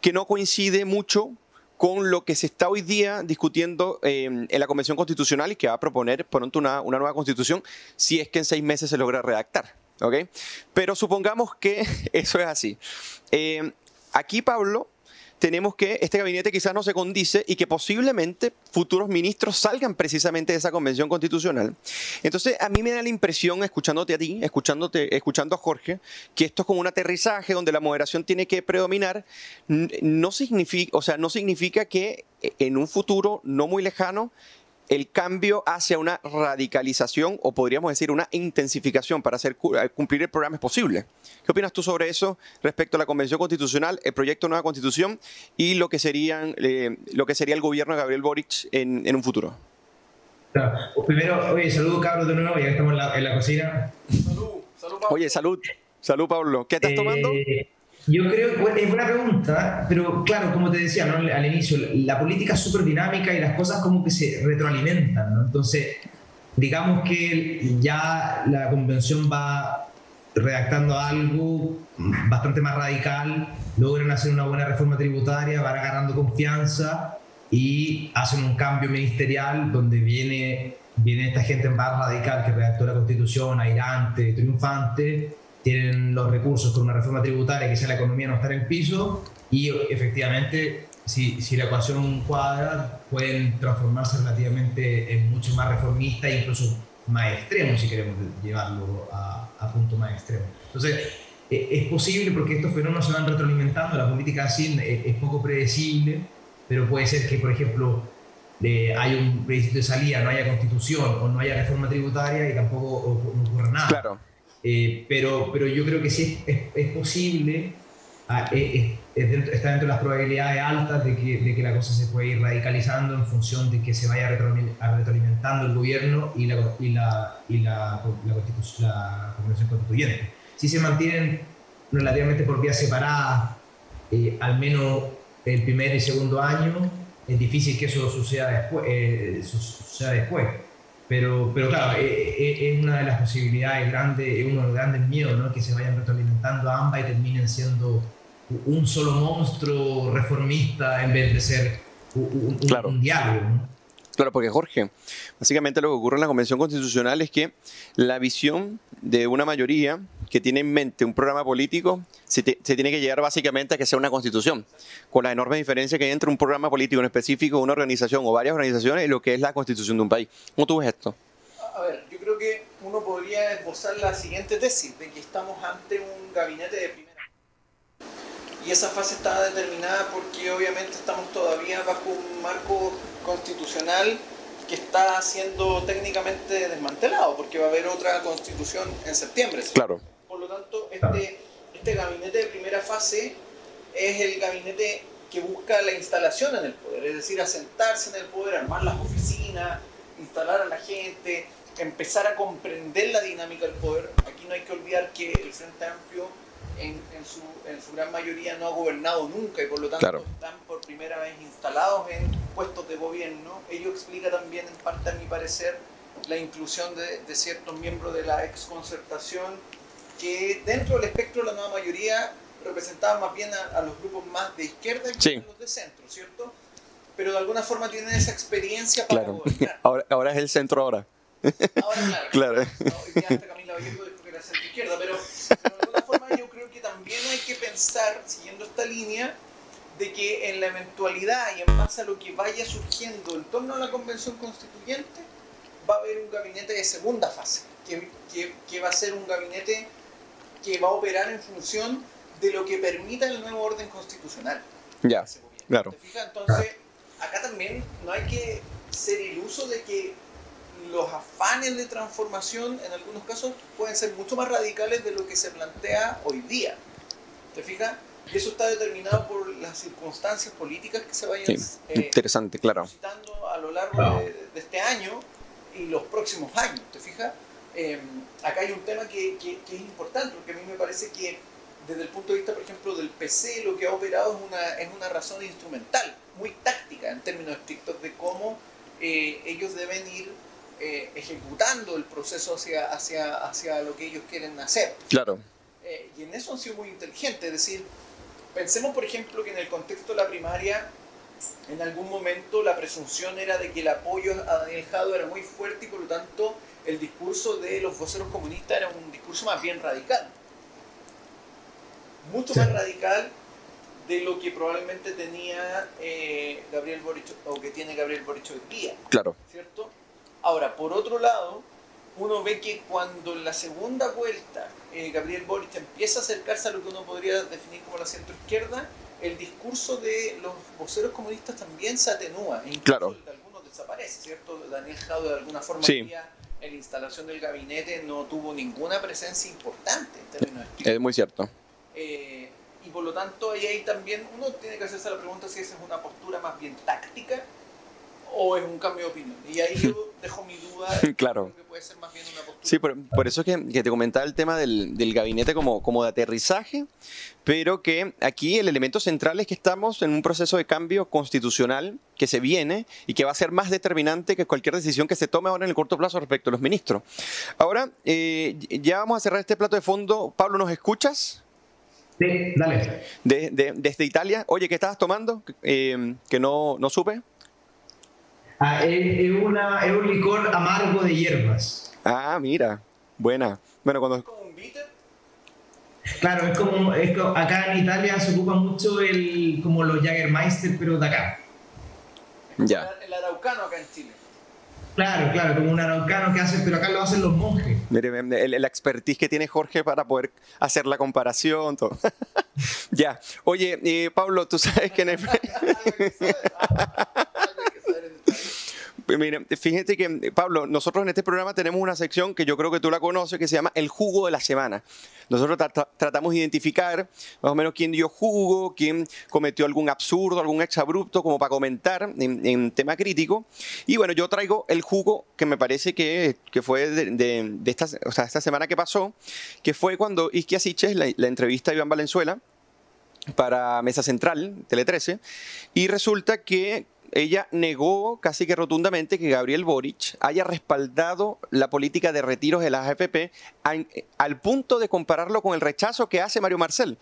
que no coincide mucho con lo que se está hoy día discutiendo eh, en la Convención Constitucional y que va a proponer pronto una, nueva constitución si es que en seis meses se logra redactar. ¿okay? Pero supongamos que eso es así. Eh, aquí, Pablo, tenemos que este gabinete quizás no se condice y que posiblemente futuros ministros salgan precisamente de esa convención constitucional. Entonces, a mí me da la impresión, escuchándote a ti, escuchándote, escuchando a Jorge, que esto es como un aterrizaje donde la moderación tiene que predominar. No significa, o sea, no significa que en un futuro no muy lejano el cambio hacia una radicalización o podríamos decir una intensificación para hacer eh, cumplir el programa es posible. ¿Qué opinas tú sobre eso respecto a la Convención Constitucional, el proyecto de nueva Constitución y lo que, serían, eh, lo que sería el gobierno de Gabriel Boric en, en un futuro? Claro. Pues primero, oye, salud Carlos de nuevo, ya que estamos en la, en la cocina. Salud, salud Pablo. Oye, salud, salud Pablo. ¿Qué estás Eh, tomando? Yo creo que es buena pregunta, pero claro, como te decía ¿no? al inicio, la política es súper dinámica y las cosas como que se retroalimentan, ¿no? Entonces, digamos que ya la convención va redactando algo bastante más radical, logran hacer una buena reforma tributaria, van agarrando confianza y hacen un cambio ministerial donde viene, viene esta gente más radical que redactó la constitución, airante, triunfante, tienen los recursos con una reforma tributaria que sea la economía no estar en piso y efectivamente si, si la ecuación cuadra pueden transformarse relativamente en mucho más reformista e incluso más extremo si queremos llevarlo a, a punto más extremo. Entonces, eh, es posible porque estos fenómenos se van retroalimentando, la política así es, poco predecible, pero puede ser que, por ejemplo, hay un principio de salida, no haya constitución o no haya reforma tributaria y tampoco ocurra nada. Claro. Eh, pero, pero yo creo que sí es, es, posible, ah, eh, está dentro de las probabilidades altas de que, de que, la cosa se puede ir radicalizando en función de que se vaya retroalimentando el gobierno y la, y la, y la, la, la Convención Constituyente si se mantienen relativamente por vías separadas, eh, al menos el primer y segundo año, es difícil que eso suceda después. Eh, suceda después. Pero, pero claro, eh, es una de las posibilidades grandes, es uno de los grandes miedos, ¿no? que se vayan retroalimentando ambas y terminen siendo un solo monstruo reformista en vez de ser un, un, diálogo. Claro, porque Jorge, básicamente lo que ocurre en la Convención Constitucional es que la visión de una mayoría que tiene en mente un programa político se, tiene que llegar básicamente a que sea una constitución, con la enorme diferencia que hay entre un programa político en específico, una organización o varias organizaciones y lo que es la constitución de un país. ¿Cómo tú ves esto? A ver, yo creo que uno podría esbozar la siguiente tesis, de que estamos ante un gabinete de primera. Y esa fase está determinada porque obviamente estamos todavía bajo un marco constitucional que está siendo técnicamente desmantelado, porque va a haber otra constitución en septiembre. Claro. Por lo tanto, este, este gabinete de primera fase es el gabinete que busca la instalación en el poder, es decir, asentarse en el poder, armar las oficinas, instalar a la gente, empezar a comprender la dinámica del poder. Aquí no hay que olvidar que el Frente Amplio en, su, en, su, gran mayoría no ha gobernado nunca y por lo tanto están por primera vez instalados en puestos de gobierno. Ello explica también, en parte a mi parecer, la inclusión de, de ciertos miembros de la exconcertación que dentro del espectro de la nueva mayoría representaban más bien a, los grupos más de izquierda que los de centro, ¿cierto? Pero de alguna forma tienen esa experiencia para gobernar. Ahora, ahora es el centro ahora. Ahora, claro. claro. hasta Camila Vallejo dijo que era centro izquierda, pero, pero de alguna forma yo creo que también hay que pensar, siguiendo esta línea, de que en la eventualidad y en base a lo que vaya surgiendo en torno a la convención constituyente, va a haber un gabinete de segunda fase, que, que, que va a ser un gabinete que va a operar en función de lo que permita el nuevo orden constitucional. Ya, claro. ¿Te fijas? Entonces, acá también no hay que ser iluso de que los afanes de transformación en algunos casos pueden ser mucho más radicales de lo que se plantea hoy día. ¿Te fijas? Y eso está determinado por las circunstancias políticas que se vayan sí, eh, interesante, claro. a lo largo de, este año y los próximos años. ¿Te fijas? Em, acá hay un tema que, que, es importante, porque a mí me parece que desde el punto de vista, por ejemplo, del PC, lo que ha operado es una, es una razón instrumental, muy táctica en términos estrictos de cómo eh, ellos deben ir eh, ejecutando el proceso hacia, hacia, hacia lo que ellos quieren hacer. Claro. Eh, y en eso han sido muy inteligentes. Es decir, pensemos, por ejemplo, que en el contexto de la primaria, en algún momento la presunción era de que el apoyo a Daniel Jado era muy fuerte y por lo tanto el discurso de los voceros comunistas era un discurso más bien radical. Mucho más radical de lo que probablemente tenía eh, Gabriel Boric o que tiene Gabriel Boric hoy día. Claro. ¿Cierto? Ahora, por otro lado, uno ve que cuando en la segunda vuelta eh, Gabriel Boric empieza a acercarse a lo que uno podría definir como la centroizquierda, el discurso de los voceros comunistas también se atenúa, e incluso claro. de algunos desaparece, ¿cierto? Daniel Jado de alguna forma sí. en la instalación del gabinete no tuvo ninguna presencia importante en términos de Es muy cierto. Eh, y por lo tanto ahí, ahí también uno tiene que hacerse la pregunta si esa es una postura más bien táctica o es un cambio de opinión. Y ahí yo dejo mi duda. claro. Que puede ser más bien una postura. Sí, por, por eso es que, que, te comentaba el tema del, del gabinete como, como de aterrizaje, pero que aquí el elemento central es que estamos en un proceso de cambio constitucional que se viene y que va a ser más determinante que cualquier decisión que se tome ahora en el corto plazo respecto a los ministros. Ahora, eh, ya vamos a cerrar este plato de fondo. Pablo, ¿nos escuchas? Sí, dale. De, de, desde Italia. Oye, ¿qué estabas tomando? Eh, que no, no supe. Ah, es, es, una, es un licor amargo de hierbas. Ah, mira. Buena. Bueno, cuando... ¿Como un bitter? Claro, es como, es como, acá en Italia se ocupa mucho el como los Jagermeister, pero de acá. Ya. El araucano acá en Chile. Claro, claro, como un araucano que hacen, pero acá lo hacen los monjes. Mire, el, el expertise que tiene Jorge para poder hacer la comparación. Todo. ya. Oye, eh, Pablo, tú sabes que en el... Mira, fíjate que, Pablo, nosotros en este programa tenemos una sección que yo creo que tú la conoces, que se llama El Jugo de la Semana. Nosotros tra tratamos de identificar más o menos quién dio jugo, quién cometió algún absurdo, algún exabrupto, como para comentar en, en, tema crítico. Y bueno, yo traigo el jugo que me parece que, que fue de esta, o sea, esta semana que pasó, que fue cuando Isquia Siches, la, la entrevista a Iván Valenzuela, para Mesa Central, Tele 13, y resulta que ella negó casi que rotundamente que Gabriel Boric haya respaldado la política de retiros de las AFP al, al punto de compararlo con el rechazo que hace Mario Marcel.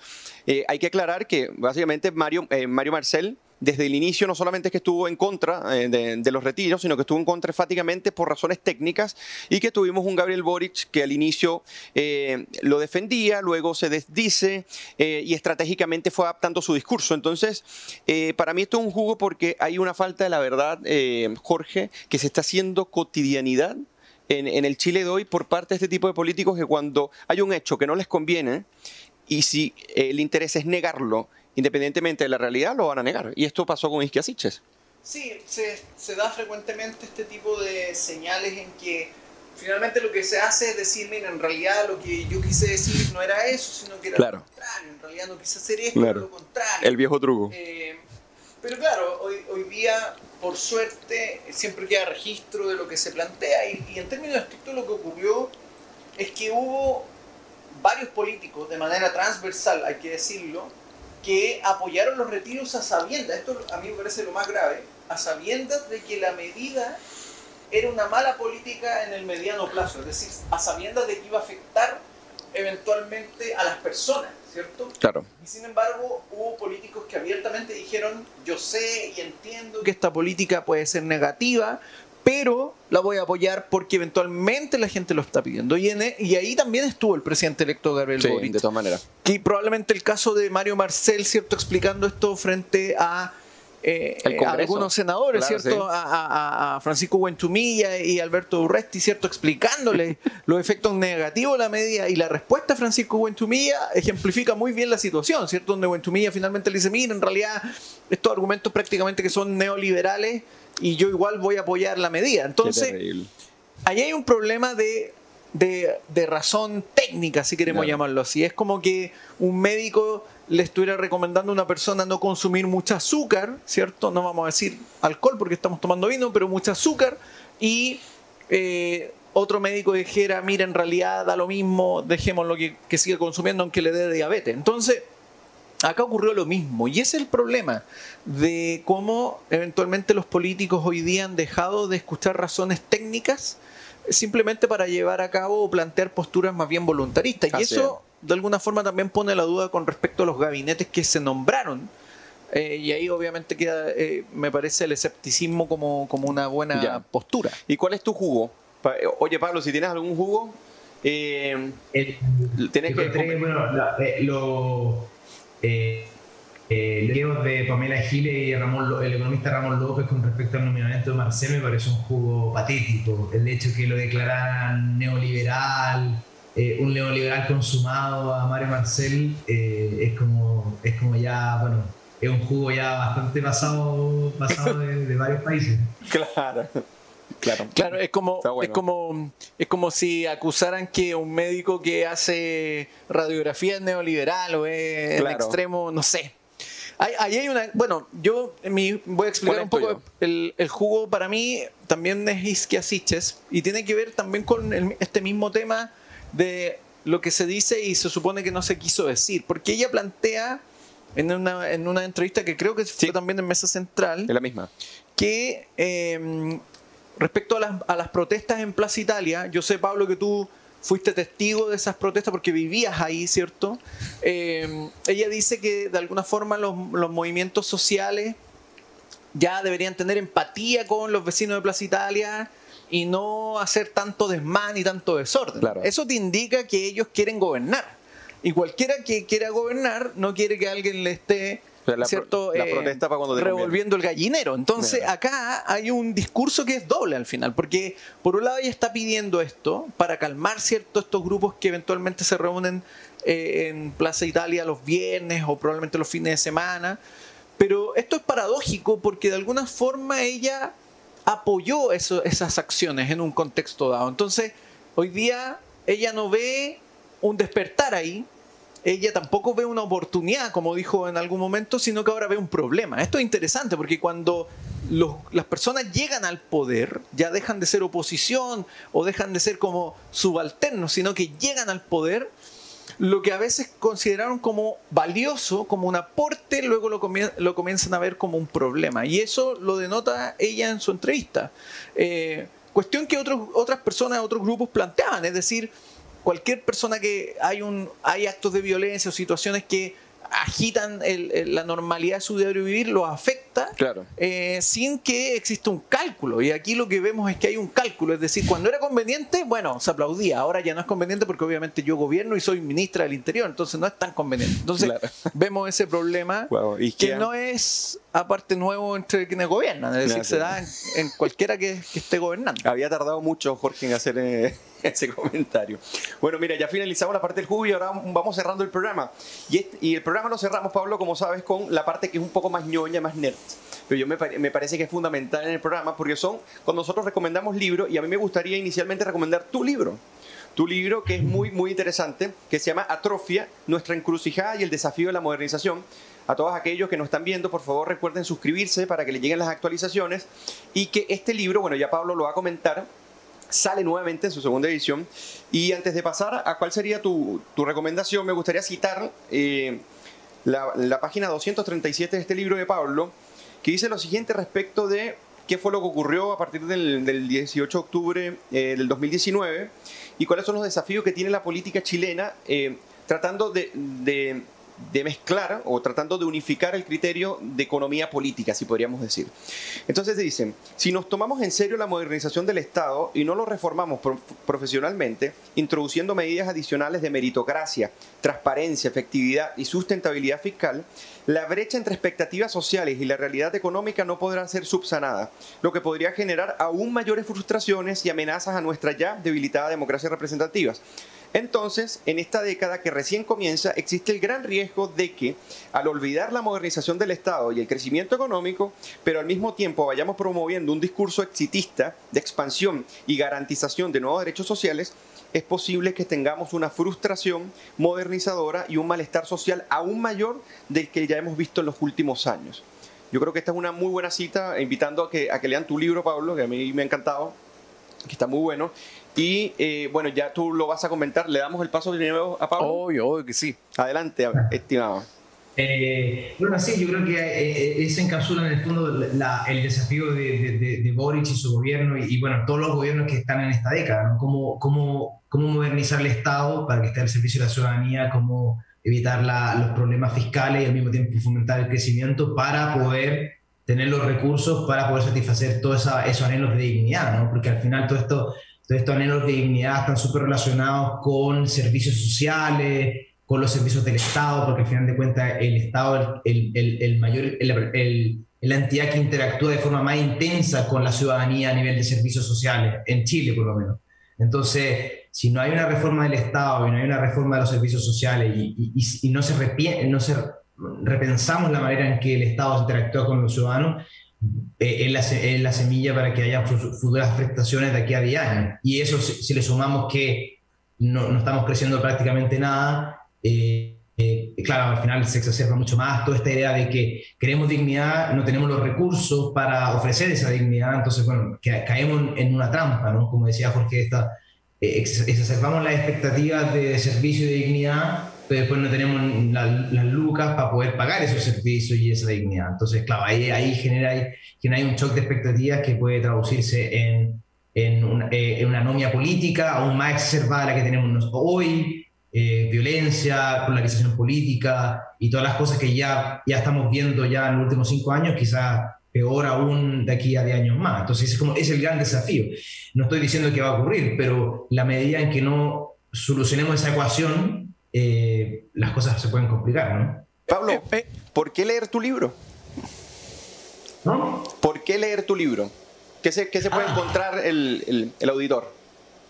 Eh, hay que aclarar que básicamente Mario, eh, Mario Marcel desde el inicio no solamente es que estuvo en contra eh, de, los retiros, sino que estuvo en contra enfáticamente por razones técnicas y que tuvimos un Gabriel Boric que al inicio eh, lo defendía, luego se desdice eh, y estratégicamente fue adaptando su discurso. Entonces, para mí esto es un jugo porque hay una falta de la verdad, Jorge, que se está haciendo cotidianidad en, el Chile de hoy por parte de este tipo de políticos que cuando hay un hecho que no les conviene y si el interés es negarlo, independientemente de la realidad, lo van a negar. Y esto pasó con Isquia Siches. Sí, se, se, da frecuentemente este tipo de señales en que finalmente lo que se hace es decir, mira, en realidad lo que yo quise decir no era eso, sino que era claro. lo contrario. En realidad no quise hacer esto, claro. lo contrario. El viejo truco. Eh, pero claro, hoy, hoy día, por suerte, siempre queda registro de lo que se plantea y, y en términos estrictos lo que ocurrió es que hubo varios políticos, de manera transversal, hay que decirlo, que apoyaron los retiros a sabiendas, esto a mí me parece lo más grave, a sabiendas de que la medida era una mala política en el mediano plazo, es decir, a sabiendas de que iba a afectar eventualmente a las personas, ¿cierto? Claro. Y sin embargo, hubo políticos que abiertamente dijeron, yo sé y entiendo que esta política puede ser negativa, pero la voy a apoyar porque eventualmente la gente lo está pidiendo. Y, en, e, y ahí también estuvo el presidente electo Gabriel sí, Boric. de todas maneras. Que probablemente el caso de Mario Marcel, ¿cierto? Explicando esto frente a, eh, a algunos senadores, claro, ¿cierto? Sí. A, a, a, Francisco Buentumilla y Alberto Urresti, ¿cierto? Explicándole los efectos negativos de la medida y la respuesta de Francisco Buentumilla ejemplifica muy bien la situación, ¿cierto? Donde Buentumilla finalmente le dice, mira, en realidad estos argumentos prácticamente que son neoliberales y yo igual voy a apoyar la medida. Entonces, ahí hay un problema de, de, de razón técnica, si queremos llamarlo así. Es como que un médico le estuviera recomendando a una persona no consumir mucho azúcar, ¿cierto? No vamos a decir alcohol porque estamos tomando vino, pero mucho azúcar. Y eh, otro médico dijera, mira, en realidad da lo mismo, dejémoslo que, que siga consumiendo aunque le dé diabetes. Entonces, acá ocurrió lo mismo. Y ese es el problema de cómo eventualmente los políticos hoy día han dejado de escuchar razones técnicas simplemente para llevar a cabo o plantear posturas más bien voluntaristas. Y eso de alguna forma también pone la duda con respecto a los gabinetes que se nombraron. Eh, y ahí obviamente queda, eh, me parece, el escepticismo como, como una buena Ya. postura. ¿Y cuál es tu jugo? Pa- Oye, Pablo, si tienes algún jugo, eh, El, tienes que... encontré, bueno, la- eh, lo, eh, eh, de Pamela Giles y Ramón, el economista Ramón López con respecto al nominamiento de Marcel me parece un jugo patético. El hecho que lo declararan neoliberal, eh, un neoliberal consumado a Mario Marcel, eh, es, como, es como ya, bueno, es un jugo ya bastante pasado, pasado de varios países. Claro. Claro. Claro, es como, bueno. es como es como si acusaran que un médico que hace radiografía es neoliberal o es en Claro. extremo, no sé. Ahí hay, una. Bueno, yo mi, voy a explicar un poco. El, el, jugo para mí también es isquiasiches y tiene que ver también con este mismo tema de lo que se dice y se supone que no se quiso decir. Porque ella plantea en una, en una entrevista que creo que fue también en Mesa Central. Es la misma. Que em, respecto a las, a las protestas en Plaza Italia, yo sé, Pablo, que tú fuiste testigo de esas protestas porque vivías ahí, ¿cierto? Em, ella dice que de alguna forma los, los, movimientos sociales ya deberían tener empatía con los vecinos de Plaza Italia y no hacer tanto desmán y tanto desorden. Eso te indica que ellos quieren gobernar. Y cualquiera que quiera gobernar no quiere que alguien le esté ¿cierto? La eh, protesta para cuando revolviendo el gallinero. Entonces acá hay un discurso que es doble al final, porque por un lado ella está pidiendo esto para calmar cierto estos grupos que eventualmente se reúnen eh, en Plaza Italia los viernes o probablemente los fines de semana. Pero esto es paradójico porque de alguna forma ella apoyó esas acciones en un contexto dado. Entonces, hoy día ella no ve un despertar ahí, ella tampoco ve una oportunidad, como dijo en algún momento, sino que ahora ve un problema. Esto es interesante porque cuando las personas llegan al poder, ya dejan de ser oposición o dejan de ser como subalternos, sino que llegan al poder, lo que a veces consideraron como valioso, como un aporte, luego lo, comienzan a ver como un problema. Y eso lo denota ella en su entrevista. Eh, cuestión que otras personas, otros grupos planteaban, es decir, cualquier persona que hay, un, hay actos de violencia o situaciones que agitan la normalidad de su diario vivir, lo afecta claro. Eh, sin que exista un cálculo. Y aquí lo que vemos es que hay un cálculo. Es decir, cuando era conveniente, bueno, se aplaudía. Ahora ya no es conveniente porque obviamente yo gobierno y soy ministra del Interior, entonces no es tan conveniente. Entonces vemos ese problema que no es aparte nuevo entre quienes gobiernan. Es decir, se da en, cualquiera que, esté gobernando. Había tardado mucho Jorge en hacer... Eh, ese comentario. Bueno, mira, ya finalizamos la parte del jugo y ahora vamos cerrando el programa. Y, y el programa lo cerramos, Pablo, como sabes, con la parte que es un poco más ñoña, más nerd. Pero yo me, me, parece que es fundamental en el programa porque son, cuando nosotros recomendamos libros, y a mí me gustaría inicialmente recomendar tu libro. Tu libro que es muy, muy interesante, que se llama Atrofia, nuestra encrucijada y el desafío de la modernización. A todos aquellos que nos están viendo, por favor recuerden suscribirse para que les lleguen las actualizaciones y que este libro, bueno, ya Pablo lo va a comentar, sale nuevamente en su segunda edición. Y antes de pasar a cuál sería tu, recomendación, me gustaría citar eh, la, página 237 de este libro de Pablo, que dice lo siguiente respecto de qué fue lo que ocurrió a partir del, 18 de octubre eh, del 2019 y cuáles son los desafíos que tiene la política chilena eh, tratando de mezclar o tratando de unificar el criterio de economía política, si podríamos decir. Entonces dicen, si nos tomamos en serio la modernización del Estado y no lo reformamos profesionalmente, introduciendo medidas adicionales de meritocracia, transparencia, efectividad y sustentabilidad fiscal, la brecha entre expectativas sociales y la realidad económica no podrá ser subsanada, lo que podría generar aún mayores frustraciones y amenazas a nuestra ya debilitada democracia representativa. Entonces, en esta década que recién comienza, existe el gran riesgo de que, al olvidar la modernización del Estado y el crecimiento económico, pero al mismo tiempo vayamos promoviendo un discurso exitista de expansión y garantización de nuevos derechos sociales, es posible que tengamos una frustración modernizadora y un malestar social aún mayor del que ya hemos visto en los últimos años. Yo creo que esta es una muy buena cita, invitando a que, a lean tu libro, Pablo, que a mí me ha encantado, que está muy bueno. Y eh, bueno, ya tú lo vas a comentar. ¿Le damos el paso de nuevo a Pablo? Obvio, obvio que sí. Adelante, estimado. Eh, bueno, sí, yo creo que eh, eso encapsula en el fondo el desafío de, de, Boric y su gobierno y, bueno, todos los gobiernos que están en esta década, ¿no? Cómo, cómo, cómo modernizar el Estado para que esté al servicio de la ciudadanía, cómo evitar los problemas fiscales y al mismo tiempo fomentar el crecimiento para poder tener los recursos para poder satisfacer todos esos anhelos de dignidad, ¿no? Porque al final todo esto entonces, estos anhelos de dignidad están súper relacionados con servicios sociales, con los servicios del Estado, porque al final de cuentas el Estado es el, el, mayor, el, la entidad que interactúa de forma más intensa con la ciudadanía a nivel de servicios sociales, en Chile por lo menos. Entonces, si no hay una reforma del Estado y no hay una reforma de los servicios sociales y, y, y no, se no se repensamos la manera en que el Estado interactúa con los ciudadanos, eh, es la, semilla para que haya futuras prestaciones de aquí a 10 años. Y eso, si, le sumamos que no, no, estamos creciendo prácticamente nada, eh, eh, claro, al final se exacerba mucho más toda esta idea de que queremos dignidad, no tenemos los recursos para ofrecer esa dignidad, entonces, bueno, caemos en una trampa, ¿no? Como decía Jorge, esta, eh, exacerbamos las expectativas de servicio y de dignidad, después no tenemos las lucas para poder pagar esos servicios y esa dignidad. Entonces, claro, ahí, ahí genera, genera un shock de expectativas que puede traducirse en, en, una, eh, en una anomia política aún más exacerbada la que tenemos hoy, eh, violencia, polarización política y todas las cosas que ya, ya estamos viendo ya en los últimos cinco años, quizás peor aún de aquí a 10 años más. Entonces es, como, es el gran desafío. No estoy diciendo que va a ocurrir, pero la medida en que no solucionemos esa ecuación, eh, las cosas se pueden complicar, ¿no? Pablo, eh, ¿por qué leer tu libro? ¿No? ¿Por qué leer tu libro? ¿Qué se, qué se puede ah. encontrar el, el, el auditor?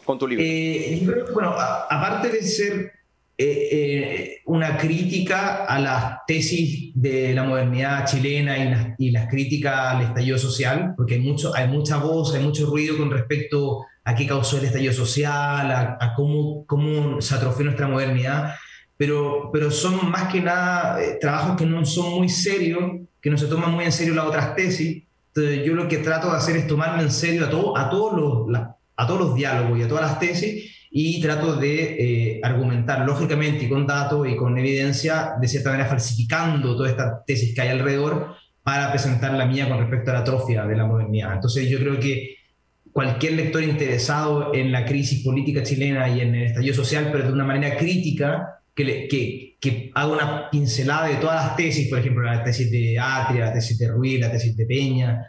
con tu libro? Eh, bueno, aparte de ser eh, eh, una crítica a las tesis de la modernidad chilena y las, críticas al estallido social, porque hay, mucho, hay mucha voz, hay mucho ruido con respecto a qué causó el estallido social, a, cómo, cómo se atrofió nuestra modernidad, pero, pero son más que nada trabajos que no son muy serios, que no se toman muy en serio las otras tesis. Entonces yo lo que trato de hacer es tomarme en serio a, todo, a todos los, a todos los diálogos y a todas las tesis y trato de eh, argumentar lógicamente y con datos y con evidencia, de cierta manera falsificando toda esta tesis que hay alrededor para presentar la mía con respecto a la atrofia de la modernidad. Entonces yo creo que cualquier lector interesado en la crisis política chilena y en el estallido social, pero de una manera crítica, que, que, haga una pincelada de todas las tesis, por ejemplo, la tesis de Atria, la tesis de Ruiz, la tesis de Peña,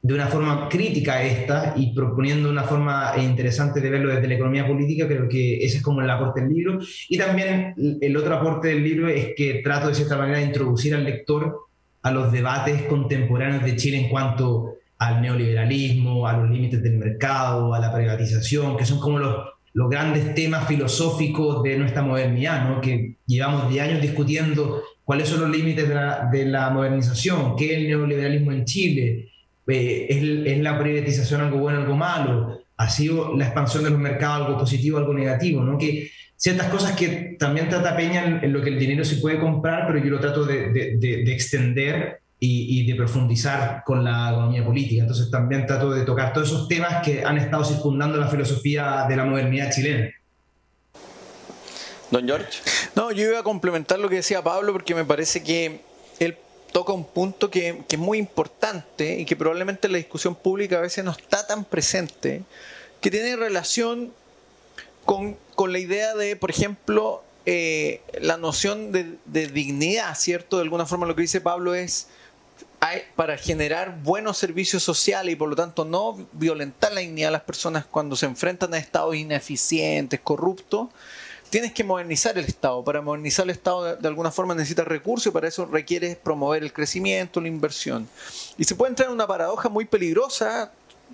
de una forma crítica esta y proponiendo una forma interesante de verlo desde la economía política, creo que ese es como el aporte del libro. Y también el otro aporte del libro es que trato de cierta manera de introducir al lector a los debates contemporáneos de Chile en cuanto al neoliberalismo, a los límites del mercado, a la privatización, que son como los, los grandes temas filosóficos de nuestra modernidad, ¿no? que llevamos de años discutiendo cuáles son los límites de la, de la modernización, qué es el neoliberalismo en Chile, eh, ¿es, la privatización algo bueno, algo malo? ¿Ha sido la expansión de los mercados algo positivo, algo negativo? ¿no? Que ciertas cosas que también trata Peña en, lo que el dinero se puede comprar, pero yo lo trato de, de, extender y, de profundizar con la economía política. Entonces también trato de tocar todos esos temas que han estado circundando la filosofía de la modernidad chilena. Don George. No, yo iba a complementar lo que decía Pablo porque me parece que él toca un punto que, es muy importante y que probablemente en la discusión pública a veces no está tan presente, que tiene relación con, la idea de, por ejemplo, eh, la noción de, dignidad, ¿cierto? De alguna forma lo que dice Pablo es, hay, para generar buenos servicios sociales y por lo tanto no violentar la dignidad de las personas cuando se enfrentan a estados ineficientes, corruptos, tienes que modernizar el Estado. Para modernizar el Estado de, alguna forma necesitas recursos y para eso requieres promover el crecimiento, la inversión. Y se puede entrar en una paradoja muy peligrosa,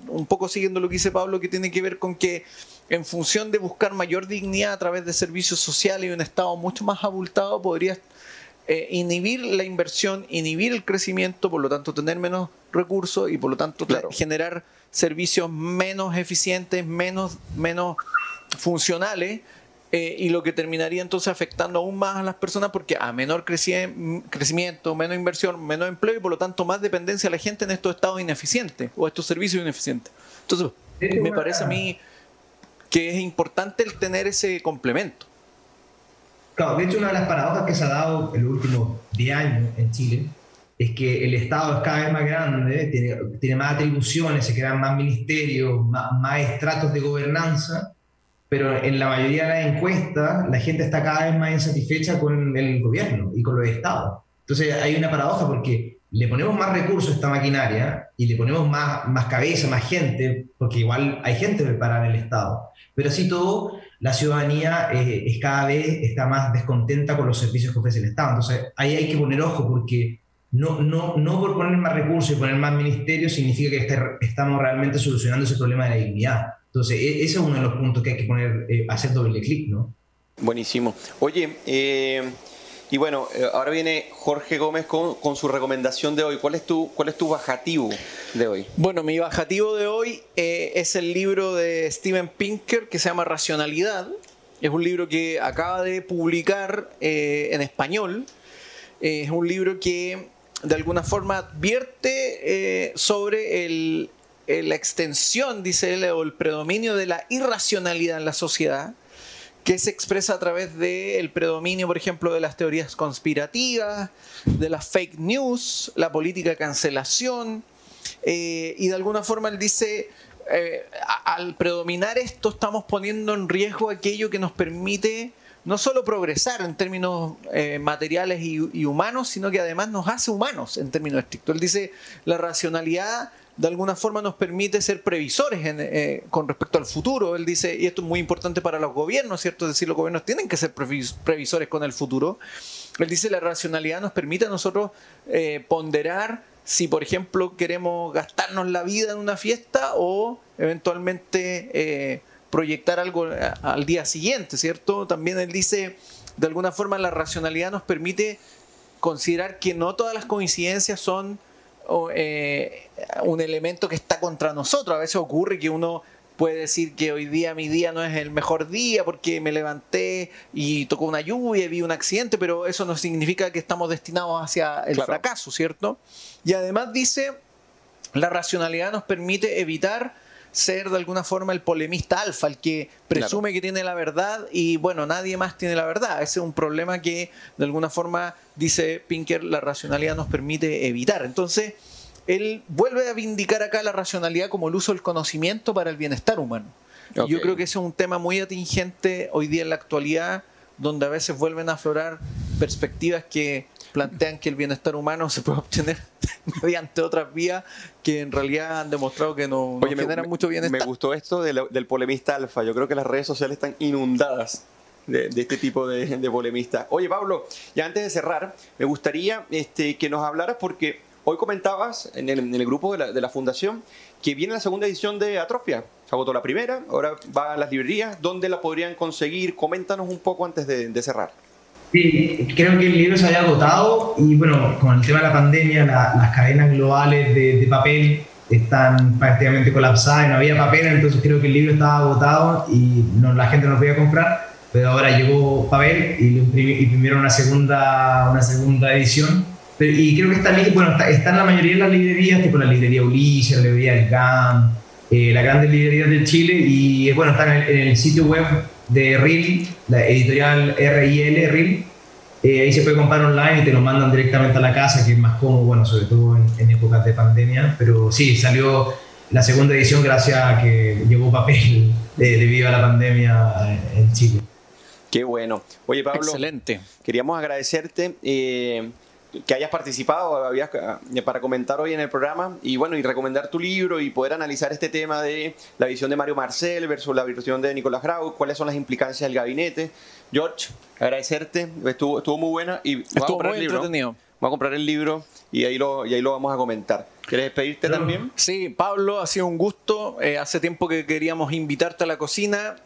un poco siguiendo lo que dice Pablo, que tiene que ver con que en función de buscar mayor dignidad a través de servicios sociales y un Estado mucho más abultado, podrías eh, inhibir la inversión, inhibir el crecimiento, por lo tanto tener menos recursos y por lo tanto generar servicios menos eficientes, menos, menos funcionales eh, y lo que terminaría entonces afectando aún más a las personas porque a menor crecimiento, menos inversión, menos empleo y por lo tanto más dependencia a la gente en estos estados ineficientes o estos servicios ineficientes. Entonces, me parece a mí que es importante el tener ese complemento. Claro, de hecho una de las paradojas que se ha dado en los últimos 10 años en Chile es que el Estado es cada vez más grande, tiene, tiene más atribuciones, se crean más ministerios, más, más estratos de gobernanza, pero en la mayoría de las encuestas la gente está cada vez más insatisfecha con el gobierno y con los estados. Entonces hay una paradoja porque le ponemos más recursos a esta maquinaria y le ponemos más, más cabeza, más gente, porque igual hay gente preparada en el Estado. Pero así todo, la ciudadanía eh, es cada vez está más descontenta con los servicios que ofrece el Estado. Entonces ahí hay que poner ojo porque no, no, no por poner más recursos y poner más ministerios significa que este, estamos realmente solucionando ese problema de la dignidad. Entonces, e, ese es uno de los puntos que hay que poner, eh, hacer doble clic, ¿no? Buenísimo. Oye, eh, y bueno, eh, ahora viene Jorge Gómez con, con, su recomendación de hoy. ¿Cuál es tu, cuál es tu bajativo de hoy? Bueno, mi bajativo de hoy es el libro de Steven Pinker que se llama Racionalidad. Es un libro que acaba de publicar eh, en español. es un libro que de alguna forma advierte sobre el, la extensión, dice él, o el predominio de la irracionalidad en la sociedad que se expresa a través del predominio, por ejemplo, de las teorías conspirativas, de las fake news, la política de cancelación, eh, y de alguna forma él dice, eh, al predominar esto estamos poniendo en riesgo aquello que nos permite no solo progresar en términos eh, materiales y, humanos, sino que además nos hace humanos en términos estrictos. Él dice, la racionalidad de alguna forma nos permite ser previsores eh, con respecto al futuro. Él dice, y esto es muy importante para los gobiernos, ¿cierto? Es decir, los gobiernos tienen que ser previsores con el futuro. Él dice, la racionalidad nos permite a nosotros eh, ponderar si, por ejemplo, queremos gastarnos la vida en una fiesta o eventualmente eh, proyectar algo al día siguiente, ¿cierto? También él dice, de alguna forma, la racionalidad nos permite considerar que no todas las coincidencias son eh, un elemento que está contra nosotros. A veces ocurre que uno puede decir que hoy día mi día no es el mejor día porque me levanté y tocó una lluvia y vi un accidente, pero eso no significa que estamos destinados hacia el fracaso, ¿cierto? Y además dice, la racionalidad nos permite evitar ser de alguna forma el polemista alfa, el que presume que tiene la verdad y bueno, nadie más tiene la verdad. Ese es un problema que de alguna forma, dice Pinker, la racionalidad nos permite evitar. Entonces, él vuelve a vindicar acá la racionalidad como el uso del conocimiento para el bienestar humano. Yo creo que ese es un tema muy atingente hoy día en la actualidad, donde a veces vuelven a aflorar perspectivas que plantean que el bienestar humano se puede obtener mediante otras vías que en realidad han demostrado que no, generan mucho bienestar. Me gustó esto del polemista alfa. Yo creo que las redes sociales están inundadas de, este tipo de, de polemistas. Oye, Pablo, ya antes de cerrar, me gustaría este, que nos hablaras porque hoy comentabas en el, grupo de la, fundación que viene la segunda edición de Atrofia. Se agotó la primera, ahora va a las librerías. ¿Dónde la podrían conseguir? Coméntanos un poco antes de cerrar. Sí, creo que el libro se había agotado y bueno, con el tema de la pandemia, las cadenas globales de, papel están prácticamente colapsadas y no había papel, entonces creo que el libro estaba agotado y no, la gente no podía comprar, pero ahora llegó papel y, imprimieron una segunda, una segunda edición. y creo que está, bueno, está, en la mayoría de las librerías, tipo la librería Ulises, la librería del GAM, eh, las grandes librerías de Chile y bueno, está en el sitio web de RIL, la editorial RIL, RIL. Eh, ahí se puede comprar online y te lo mandan directamente a la casa, que es más cómodo, bueno, sobre todo en, épocas de pandemia. Pero sí, salió la segunda edición gracias a que llegó papel debido a la pandemia en Chile. Qué bueno. Oye, Pablo. Excelente. Queríamos agradecerte. Eh, que hayas participado habías, eh, para comentar hoy en el programa y bueno, y recomendar tu libro y poder analizar este tema de la visión de Mario Marcel versus la visión de Nicolás Grau, cuáles son las implicancias del gabinete. George, agradecerte, estuvo, estuvo muy buena y voy a comprar el libro. Voy a comprar el libro y ahí lo, y ahí lo vamos a comentar. ¿Quieres despedirte también? Sí, Pablo, ha sido un gusto. Eh, hace tiempo que queríamos invitarte a la cocina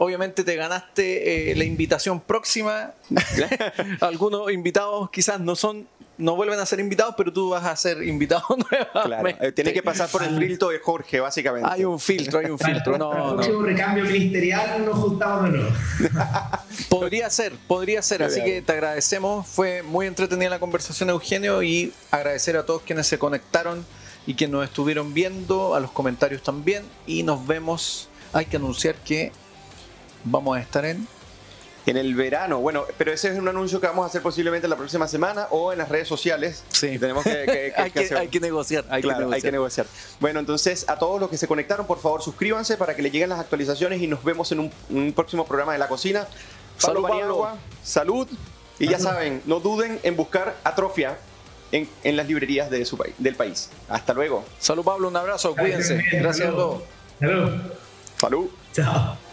Obviamente te ganaste eh, la invitación próxima. Algunos invitados quizás no son no vuelven a ser invitados, pero tú vas a ser invitado nuevamente. Claro, tienes que pasar por el filtro de Jorge, básicamente. Hay un filtro, hay un filtro. No, el próximo recambio ministerial nos juntamos de nuevo. podría ser, podría ser. Así que te agradecemos. Fue muy entretenida la conversación, Eugenio, y agradecer a todos quienes se conectaron y quienes nos estuvieron viendo, a los comentarios también. Y nos vemos. Hay que anunciar que vamos a estar en en el verano. Bueno, pero ese es un anuncio que vamos a hacer posiblemente la próxima semana o en las redes sociales. Sí. Tenemos que, hay, que negociar. Hay, que negociar. hay que negociar. Bueno, entonces a todos los que se conectaron, por favor suscríbanse para que le lleguen las actualizaciones y nos vemos en un, próximo programa de La Cocina. Salud, Pablo. salud. Y ya saben, no duden en buscar Atrofia en, en las librerías de su, del país. Hasta luego. Salud, Pablo. Un abrazo. Cuídense. Gracias a todos. Salud. Salud. Chao.